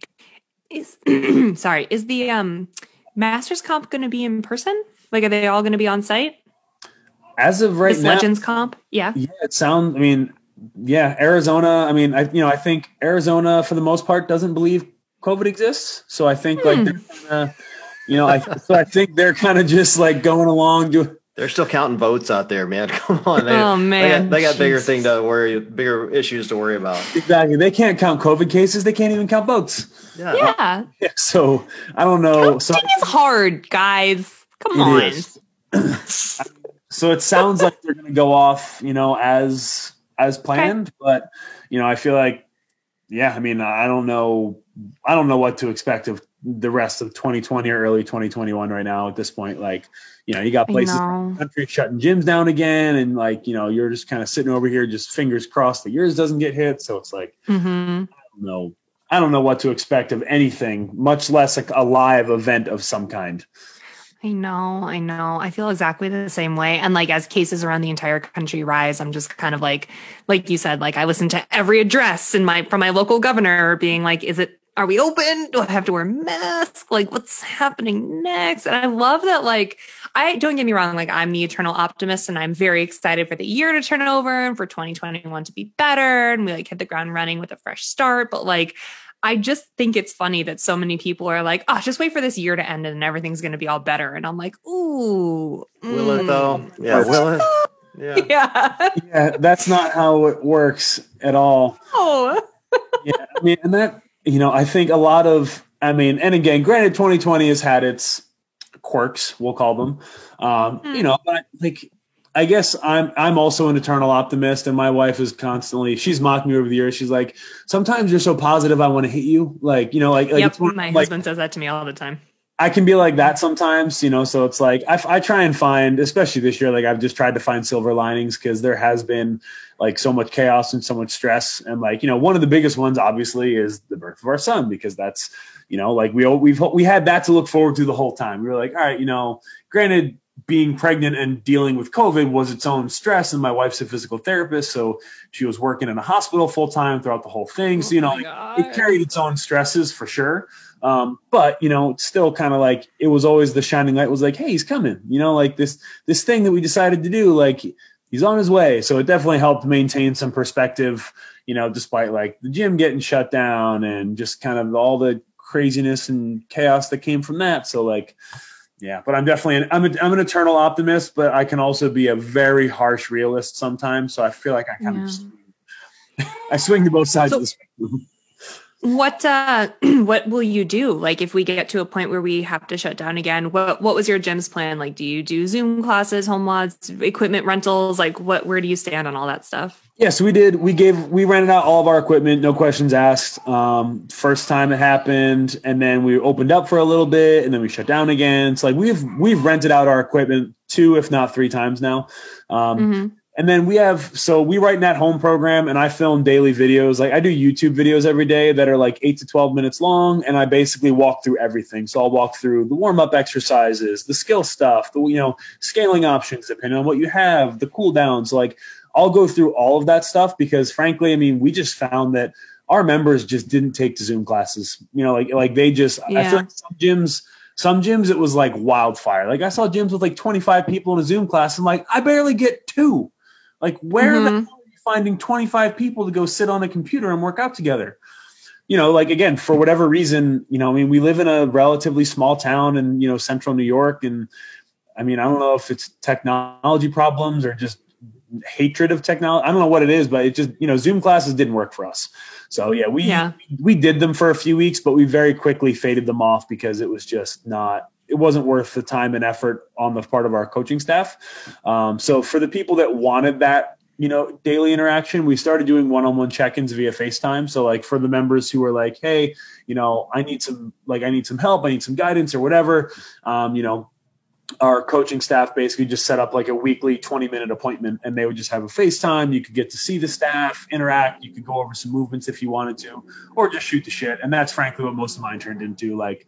Is <clears throat> sorry, is the um Masters comp going to be in person? Like, are they all going to be on site? as of right this now Legends comp? Yeah. Yeah, it sounds. I mean, yeah, Arizona. I mean, I you know, I think Arizona for the most part doesn't believe COVID exists. So I think like Hmm. they're kinda, you know, I so I think they're kind of just like going along doing. They're still counting votes out there, man. <laughs> Come on. They, Oh, they man. got, they got bigger thing to worry, bigger issues to worry about. Exactly, they can't count COVID cases. They can't even count votes. Yeah. Yeah. Yeah, so I don't know. So Counting is hard, guys. Come It on. is. <clears throat> so it sounds like they're going to go off, you know, as as planned. But you know, I feel like, yeah, I mean, I don't know, I don't know what to expect of the rest of 2020 or early 2021 right now. At this point, like, you know, you got places country shutting gyms down again, and like, you know, you're just kind of sitting over here, just fingers crossed that yours doesn't get hit. So it's like, hmm I don't know. I don't know what to expect of anything, much less like a live event of some kind. I know, I know. I feel exactly the same way. And like as cases around the entire country rise, I'm just kind of like, like you said, like I listen to every address in my from my local governor being like, is it are we open? Do I have to wear a mask? Like what's happening next? And I love that like I don't get me wrong, like I'm the eternal optimist and I'm very excited for the year to turn over and for 2021 to be better and we like hit the ground running with a fresh start. But like I just think it's funny that so many people are like, oh, just wait for this year to end and everything's going to be all better. And I'm like, ooh. Will it mm. though? Yeah. Will it? Yeah. <laughs> Yeah. Yeah, that's not how it works at all. Oh. <laughs> yeah, I mean, and that you know, I think a lot of, I mean, and again, granted, 2020 has had its quirks, we'll call them. Um, Hmm. You know, but like, I guess I'm I'm also an eternal optimist, and my wife is constantly she's mocked me over the years. She's like, sometimes you're so positive, I want to hit you. Like, you know, like, like yep. one- My like, husband says that to me all the time. I can be like that sometimes, you know. So it's like I, I try and find, especially this year, like I've just tried to find silver linings because there has been like so much chaos and so much stress, and like you know, one of the biggest ones obviously is the birth of our son because that's you know like we we've we had that to look forward to the whole time. We were like, all right, you know, granted, being pregnant and dealing with COVID was its own stress, and my wife's a physical therapist, so she was working in a hospital full time throughout the whole thing. So you know, Oh it carried its own stresses for sure. Um, but you know, it's still kind of like it was always the shining light was like, hey, he's coming. You know, like this this thing that we decided to do, like he's on his way. So it definitely helped maintain some perspective. You know, despite like the gym getting shut down and just kind of all the craziness and chaos that came from that. So like. Yeah, but I'm definitely an, I'm, a, I'm an eternal optimist, but I can also be a very harsh realist sometimes. So I feel like I kind Yeah. of just, <laughs> I swing to both sides So- of the spectrum. What uh <clears throat> what will you do? Like if we get to a point where we have to shut down again, what what was your gym's plan? Like do you do Zoom classes, home mods, equipment rentals? Like what where do you stand on all that stuff? Yeah, so we did. We gave we rented out all of our equipment, no questions asked. Um, first time it happened, and then we opened up for a little bit, and then we shut down again. So like we've we've rented out our equipment two, if not three times now. Um, Mm-hmm. And then we have so we write in that home program, and I film daily videos. Like I do YouTube videos every day that are like eight to twelve minutes long, and I basically walk through everything. So I'll walk through the warm up exercises, the skill stuff, the you know scaling options depending on what you have, the cool downs. Like I'll go through all of that stuff because frankly, I mean, we just found that our members just didn't take to Zoom classes. You know, like like they just I Yeah. feel like some gyms some gyms it was like wildfire. Like I saw gyms with like 25 people in a Zoom class and like I barely get two. Like where the Mhm. hell are you finding 25 people to go sit on a computer and work out together? You know, like again, for whatever reason, you know, I mean, we live in a relatively small town in, you know, central New York and I mean, I don't know if it's technology problems or just hatred of technology. I don't know what it is, but it just, you know, Zoom classes didn't work for us. So yeah, we Yeah. we did them for a few weeks, but we very quickly faded them off because it was just not it wasn't worth the time and effort on the part of our coaching staff. Um, so for the people that wanted that, you know, daily interaction, we started doing one-on-one check-ins via FaceTime. So like for the members who were like, hey, you know, I need some like I need some help, I need some guidance or whatever, um, you know, our coaching staff basically just set up like a weekly 20 minute appointment and they would just have a FaceTime. You could get to see the staff, interact. You could go over some movements if you wanted to, or just shoot the shit. And that's frankly what most of mine turned into. Like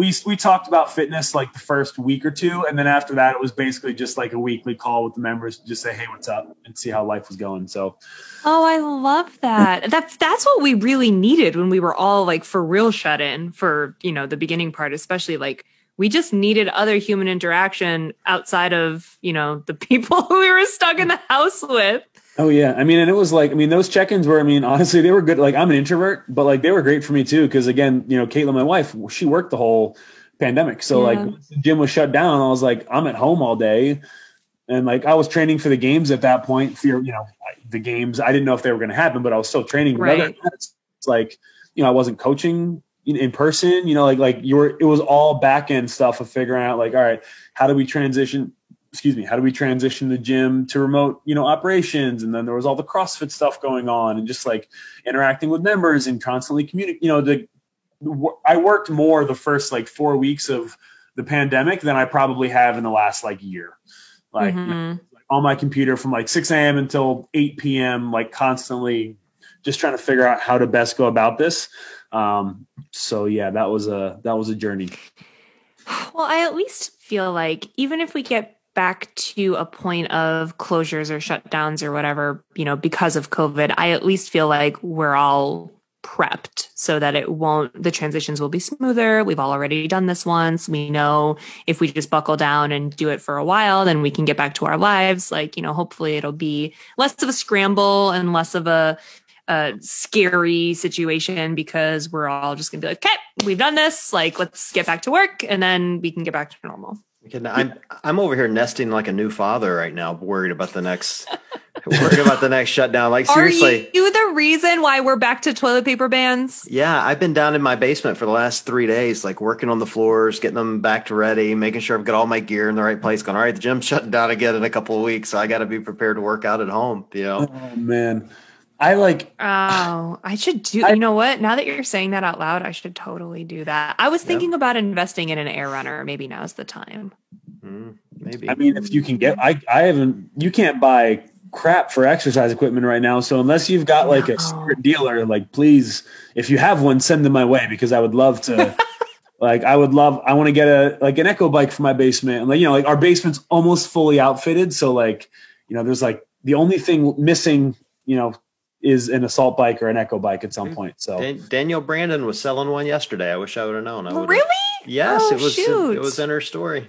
we, we talked about fitness like the first week or two. And then after that, it was basically just like a weekly call with the members to just say, Hey, what's up? And see how life was going. So Oh, I love that. That's that's what we really needed when we were all like for real shut in for, you know, the beginning part, especially like we just needed other human interaction outside of, you know, the <laughs> people who we were stuck in the house with. Oh yeah, I mean, and it was like, I mean, those check-ins were, I mean, honestly, they were good. Like, I'm an introvert, but like, they were great for me too, because again, you know, Caitlin, my wife, she worked the whole pandemic, so Yeah. like, the gym was shut down, I was like, I'm at home all day, and like, I was training for the games at that point. For you know, the games, I didn't know if they were going to happen, but I was still training. Right. It's like, you know, I wasn't coaching in, in person. You know, like like you were, it was all back end stuff of figuring out like, all right, how do we transition? Excuse me, how do we transition the gym to remote, you know, operations? And then there was all the CrossFit stuff going on and just like interacting with members and constantly communicating, you know, the, I worked more the first like four weeks of the pandemic than I probably have in the last like year. Like Mhm. on my computer from like 6 a.m. until 8 p.m., like constantly just trying to figure out how to best go about this. Um, so yeah, that was a, that was a journey. Well, I at least feel like even if we get back to a point of closures or shutdowns or whatever, you know, because of COVID, I at least feel like we're all prepped so that it won't, the transitions will be smoother. We've all already done this once. We know if we just buckle down and do it for a while, then we can get back to our lives. Like, you know, hopefully it'll be less of a scramble and less of a, a scary situation because we're all just gonna be like, okay, we've done this. Like, let's get back to work, and then we can get back to normal. Okay, I'm I'm over here nesting like a new father right now, worried about the next worried about the next shutdown. Like seriously. Are you the reason why we're back to toilet paper bans? Yeah, I've been down in my basement for the last three days, like working on the floors, getting them back to ready, making sure I've got all my gear in the right place. Going, all right, the gym's shutting down again in a couple of weeks, so I got to be prepared to work out at home. You know, Oh man. I like Oh, I should do. I- you know what? Now that you're saying that out loud, I should totally do that. I was thinking about investing in an air runner. Maybe now's the time. Mm, maybe. I mean, if you can get, I, I haven't, you can't buy crap for exercise equipment right now. So unless you've got like a secret dealer, like please, if you have one, send them my way because I would love to. <laughs> like, I would love. I want to get a like an echo bike for my basement, and like you know, like our basement's almost fully outfitted. So like, you know, there's like the only thing missing, you know, is an assault bike or an echo bike at some point. So Dan- Danielle Brandon was selling one yesterday. I wish I would have known. I would've- Really? Yes, Oh, it was. shoot. It was in her story.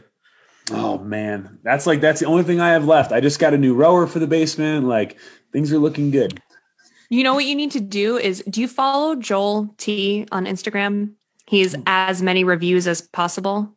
Oh man, that's like that's the only thing I have left. I just got a new rower for the basement. Like things are looking good. You know what you need to do is do you follow Joel T on Instagram? He's Hmm. as many reviews as possible.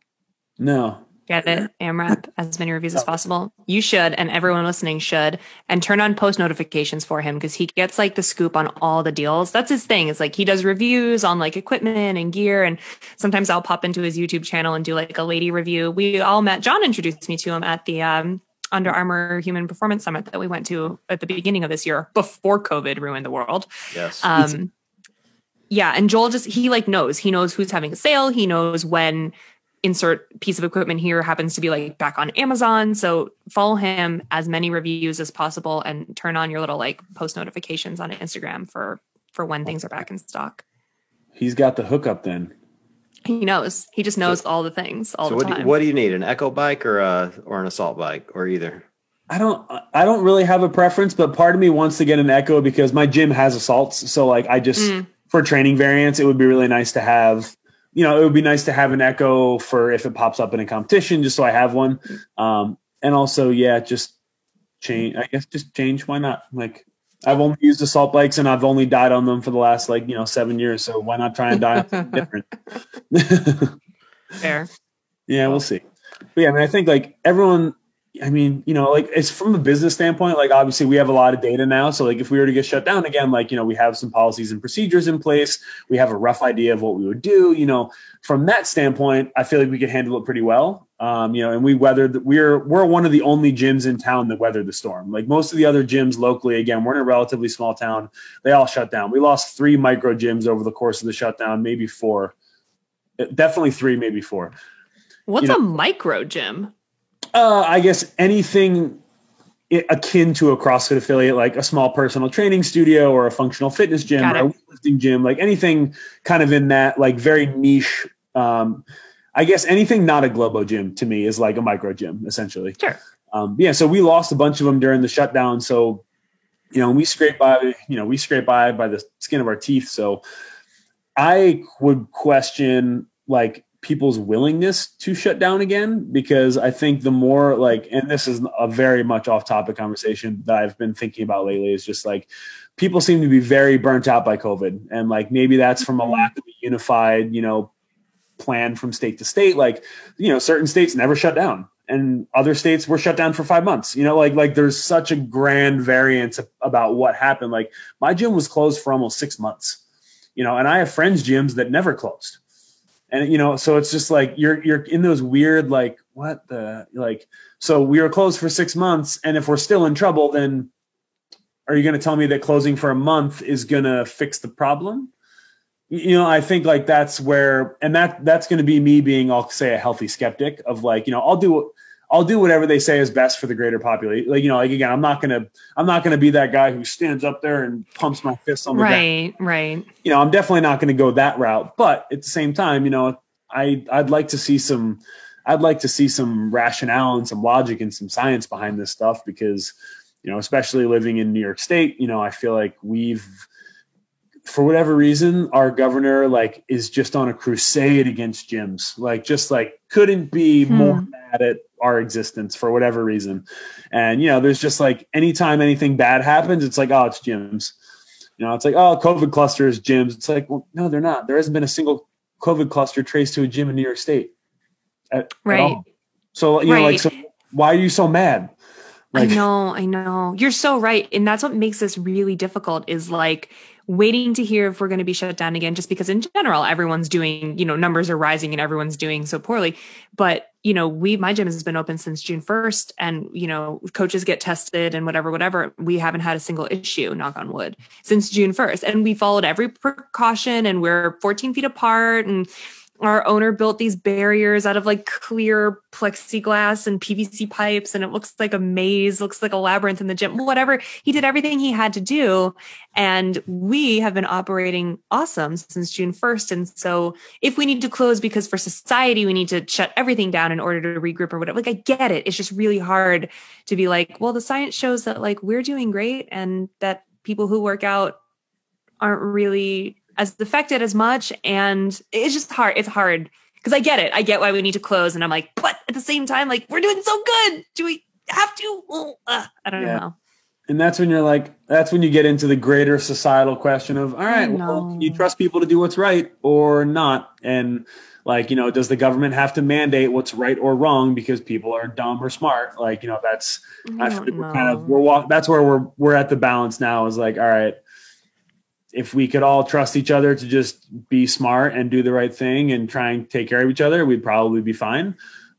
No, Get it? AMRAP, as many reviews as possible. You should, and everyone listening should, and turn on post notifications for him because he gets like the scoop on all the deals. That's his thing. It's like he does reviews on like equipment and gear. And sometimes I'll pop into his YouTube channel and do like a lady review. We all met, John introduced me to him at the um, Under Armour Human Performance Summit that we went to at the beginning of this year before COVID ruined the world. Yes. Um, yeah, and Joel just he like knows he knows who's having a sale. He knows when insert piece of equipment here happens to be like back on Amazon. So follow him as many reviews as possible and turn on your little like post notifications on Instagram for for when things are back in stock. He's got the hookup then. He knows. He just knows all the things all so the what do, you, what do you need? An echo bike or a or an assault bike or either? I don't I don't really have a preference, but part of me wants to get an Echo because my gym has assaults. So like I just Mm. for training variants, it would be really nice to have. You know, it would be nice to have an Echo for if it pops up in a competition, just so I have one. Um, and also, yeah, just change. I guess just change. Why not? Like I've only used assault bikes and I've only died on them for the last like you know seven years. So why not try and die on something different? <laughs> Fair. Yeah, we'll see. But yeah, I mean, I think like everyone, I mean, you know, like it's from a business standpoint, like obviously we have a lot of data now. So like if we were to get shut down again, like, you know, we have some policies and procedures in place. We have a rough idea of what we would do, you know, from that standpoint, I feel like we could handle it pretty well. Um, you know, and we weathered, we're, we're one of the only gyms in town that weathered the storm. Like most of the other gyms locally, again, we're in a relatively small town. They all shut down. We lost three micro gyms over the course of the shutdown, maybe four, definitely three, maybe four. What's You a micro gym? Uh, I guess anything akin to a CrossFit affiliate, like a small personal training studio or a functional fitness gym or a weightlifting gym, like anything kind of in that like very niche. Um, I guess anything not a Globo gym to me is like a micro gym, essentially. Sure. Um, yeah, so we lost a bunch of them during the shutdown. So, you know, we scrape by, you know, we scrape by by the skin of our teeth. So, I would question like people's willingness to shut down again because I think the more like, and this is a very much off topic conversation that I've been thinking about lately is just like people seem to be very burnt out by COVID. And like maybe that's from a lack of a unified, you know, plan from state to state. Like, you know, certain states never shut down and other states were shut down for five months. You know, like like there's such a grand variance about what happened. Like my gym was closed for almost six months. You know, and I have friends' gyms that never closed. And you know, so it's just like you're you're in those weird like what the like so we were closed for six months, and if we're still in trouble, then are you going to tell me that closing for a month is going to fix the problem? you know i think like that's where and that that's going to be me being i'll say a healthy skeptic of like you know i'll do i'll do whatever they say is best for the greater population like you know like again i'm not going to i'm not going to be that guy who stands up there and pumps my fist on the ground Right, right. you know i'm definitely not going to go that route but at the same time you know i i'd like to see some i'd like to see some rationale and some logic and some science behind this stuff because you know especially living in new york state you know i feel like we've for whatever reason, our governor like is just on a crusade against gyms. Like just like couldn't be Hmm. more mad at our existence for whatever reason. And you know, there's just like anytime anything bad happens, it's like, oh, it's gyms. You know, it's like, oh, COVID clusters, gyms. It's like, well, no, they're not. There hasn't been a single COVID cluster traced to a gym in New York State. at- at Right. all. So you know, like, so why are you so mad? Like, I know, I know. You're so right. And that's what makes this really difficult is like waiting to hear if we're going to be shut down again, just because in general, everyone's doing, you know, numbers are rising and everyone's doing so poorly. But, you know, we, my gym has been open since June 1st and, you know, coaches get tested and whatever, whatever. We haven't had a single issue, knock on wood, since June 1st. And we followed every precaution and we're 14 feet apart and, our owner built these barriers out of like clear plexiglass and PVC pipes, and it looks like a maze, looks like a labyrinth in the gym. Whatever. He did everything he had to do. And we have been operating awesome since June 1st. And so if we need to close because for society, we need to shut everything down in order to regroup or whatever, like I get it. It's just really hard to be like, well, the science shows that like we're doing great and that people who work out aren't really as affected as much. And it's just hard. It's hard because I get it. I get why we need to close. And I'm like, but at the same time, like we're doing so good. Do we have to? Well, uh, I don't Yeah. know. And that's when you're like, that's when you get into the greater societal question of, all right, well, can you trust people to do what's right or not? And Like, you know, does the government have to mandate what's right or wrong because people are dumb or smart? Like, you know, that's I feel like we're kind of we're walk, that's where we're we're at the balance now is like, all right, if we could all trust each other to just be smart and do the right thing and try and take care of each other, we'd probably be fine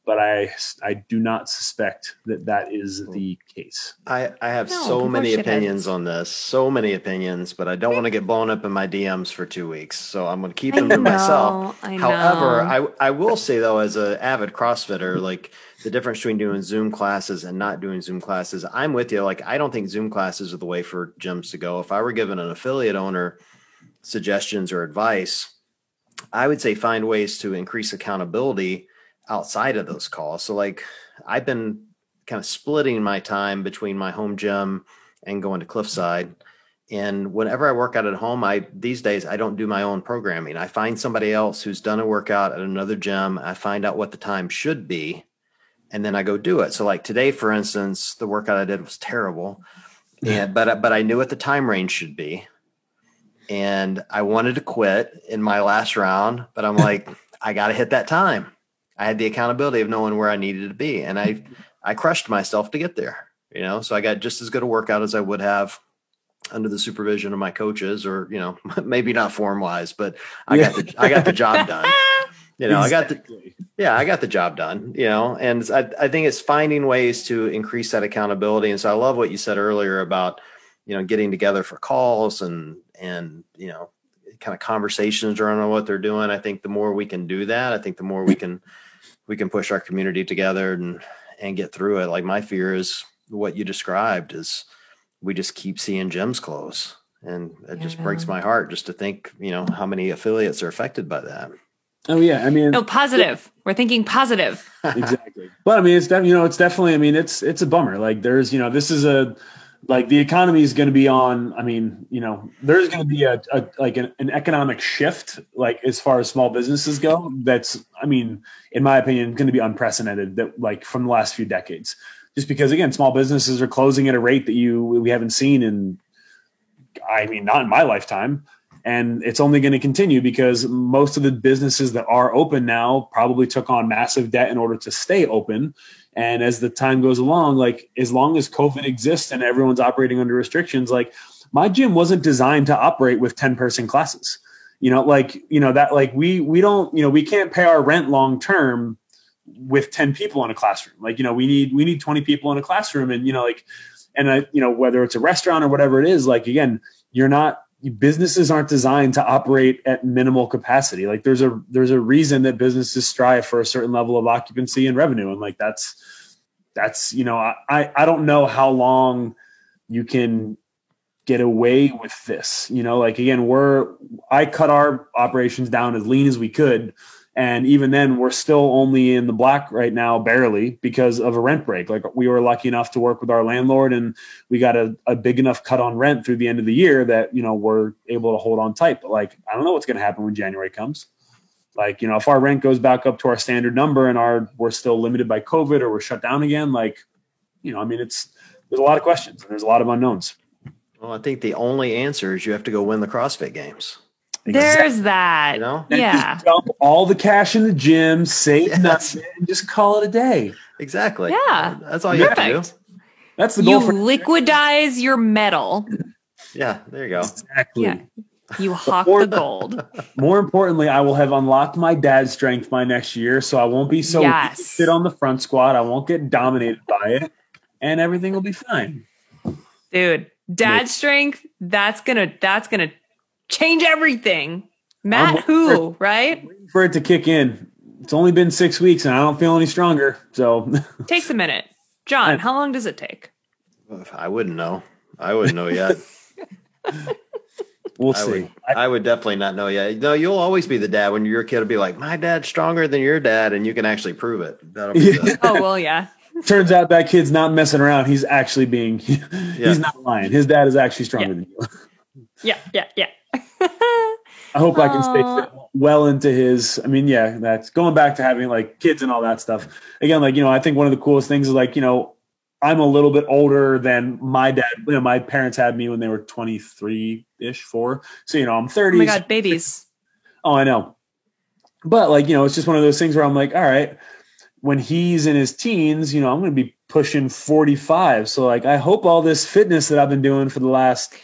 but I I do not suspect that that is hmm. the case. I, I have no, so many opinions on this, so many opinions, but I don't want to get blown up in my DMs for two weeks, so I'm going to keep them to myself. I However, I I will say though, as an avid CrossFitter, like the difference between doing Zoom classes and not doing Zoom classes, I'm with you. Like I don't think Zoom classes are the way for gyms to go. If I were given an affiliate owner suggestions or advice, I would say find ways to increase accountability outside of those calls. So like I've been kind of splitting my time between my home gym and going to Cliffside. And whenever I work out at home, I these days I don't do my own programming. I find somebody else who's done a workout at another gym. I find out what the time should be, and then I go do it. So like today, for instance, the workout I did was terrible, and but but I knew what the time range should be, and I wanted to quit in my last round, but I'm like, <laughs> I got to hit that time. I had the accountability of knowing where I needed to be, and I I crushed myself to get there. You know, so I got just as good a workout as I would have under the supervision of my coaches, or you know, <laughs> maybe not form wise, but I got the I got the job done. <laughs> You know, exactly. I got the yeah, I got the job done. You know, and I I think it's finding ways to increase that accountability. And so I love what you said earlier about you know getting together for calls and and you know kind of conversations around what they're doing. I think the more we can do that, I think the more we can we can push our community together and and get through it. Like my fear is what you described is we just keep seeing gyms close. And it just breaks my heart just to think, you know, how many affiliates are affected by that. Oh yeah, I mean, no positive. We're thinking positive. <laughs> exactly. But I mean, it's definitely you know, it's definitely. I mean, it's it's a bummer. Like there's you know, this is a like the economy is going to be on i mean you know there's going to be a, a like an, an, economic shift like as far as small businesses go that's i mean in my opinion going to be unprecedented that like from the last few decades just because again small businesses are closing at a rate that you we haven't seen in i mean not in my lifetime and it's only going to continue because most of the businesses that are open now probably took on massive debt in order to stay open and as the time goes along, like as long as COVID exists and everyone's operating under restrictions, like my gym wasn't designed to operate with 10 person classes. You know, like, you know, that like we we don't, you know, we can't pay our rent long term with 10 people in a classroom. Like, you know, we need we need 20 people in a classroom and you know, like and I, you know, whether it's a restaurant or whatever it is, like again, you're not businesses aren't designed to operate at minimal capacity. Like there's a there's a reason that businesses strive for a certain level of occupancy and revenue, and like that's that's you know I I don't know how long you can get away with this. You know, like again, we're I cut our operations down as lean as we could and even then, we're still only in the black right now, barely because of a rent break. Like we were lucky enough to work with our landlord, and we got a, a big enough cut on rent through the end of the year that you know we're able to hold on tight. But like, I don't know what's going to happen when January comes. Like, you know, if our rent goes back up to our standard number and our we're still limited by COVID or we're shut down again, like, you know, I mean, it's there's a lot of questions and there's a lot of unknowns. Well, I think the only answer is you have to go win the CrossFit games. There's that. You know? Yeah. dump all the cash in the gym, save yes. nothing, and just call it a day. Exactly. Yeah. That's all you Perfect. have to do. That's the goal. You liquidize your metal. Yeah, there you go. Exactly. Yeah. You hawk more, the gold. <laughs> More importantly, I will have unlocked my dad's strength by next year, so I won't be so yes. sit on the front squat. I won't get dominated by it, and everything will be fine. Dude, dad strength. That's gonna. That's gonna change everything. Matt, who, for, right? For it to kick in. It's only been six weeks and I don't feel any stronger. So <laughs> takes a minute. John, how long does it take? I wouldn't know. I wouldn't know yet. <laughs> we'll I see. Would, I would definitely not know yet. No, you'll always be the dad when you're kid. Will be like, my dad's stronger than your dad, and you can actually prove it. That'll be the, <laughs> oh well, yeah. Turns out that kid's not messing around. He's actually being. He's yeah. not lying. His dad is actually stronger yeah. than you. yeah, yeah, yeah. <laughs> I hope I can stay well into his. I mean, yeah, that's going back to having like kids and all that stuff. Again, like you know, I think one of the coolest things is like you know, I'm a little bit older than my dad. You know, my parents had me when they were 23 ish, four. So you know, I'm 30. Oh my god, babies. Oh, I know. but like you know, it's just one of those things where I'm like, all right, when he's in his teens, you know, I'm going to be pushing 45. So like, I hope all this fitness that I've been doing for the last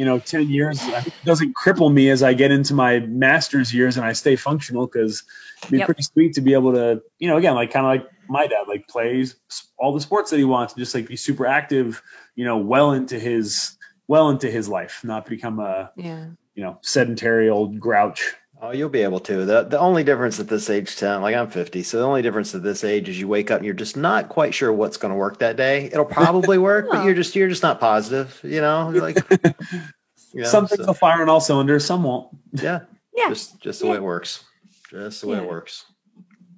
you know 10 years doesn't cripple me as i get into my master's years and i stay functional because it'd be Yep. pretty sweet to be able to you know again like kind of like my dad like plays all the sports that he wants and just like be super active you know well into his well into his life not become a Yeah. you know sedentary old grouch Oh, you'll be able to. The the only difference at this age, ten, like I'm 50, so the only difference at this age is you wake up and you're just not quite sure what's going to work that day. It'll probably <laughs> work, but Oh. you're just you're just not positive. You know, You're like <laughs> you know, some things so- will fire on all cylinders some won't yeah, <laughs> Yeah. just just the way it works. Just the way Yeah. it works.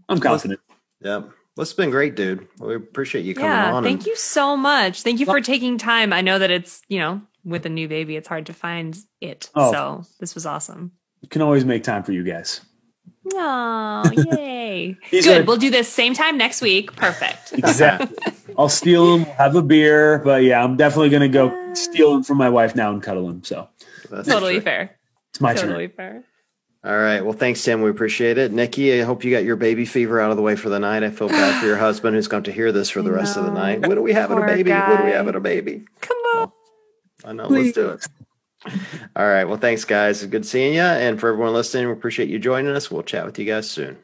i'm confident Yep. Well, it's been great, dude. We appreciate you coming Yeah. on. Thank and- you so much. Thank you for taking time. I know that it's, you know, with a new baby, it's hard to find it. Oh. So this was awesome. You can always make time for you guys Oh, <laughs> yay. Good. are- We'll do this same time next week. Perfect. <laughs> exactly i'll steal him we'll have a beer but yeah i'm definitely gonna go steal him from my wife now and cuddle him so That's totally true. fair. it's my totally turn fair. All right. Well, thanks, Tim. We appreciate it. Nikki, I hope you got your baby fever out of the way for the night. I feel bad for your <sighs> husband who's going to hear this for the rest of the night. What are we having in a Poor baby? What are we having a baby? Come on. I know. Please. Let's do it. All right. Well, thanks, guys. Good seeing you. And for everyone listening, we appreciate you joining us. We'll chat with you guys soon.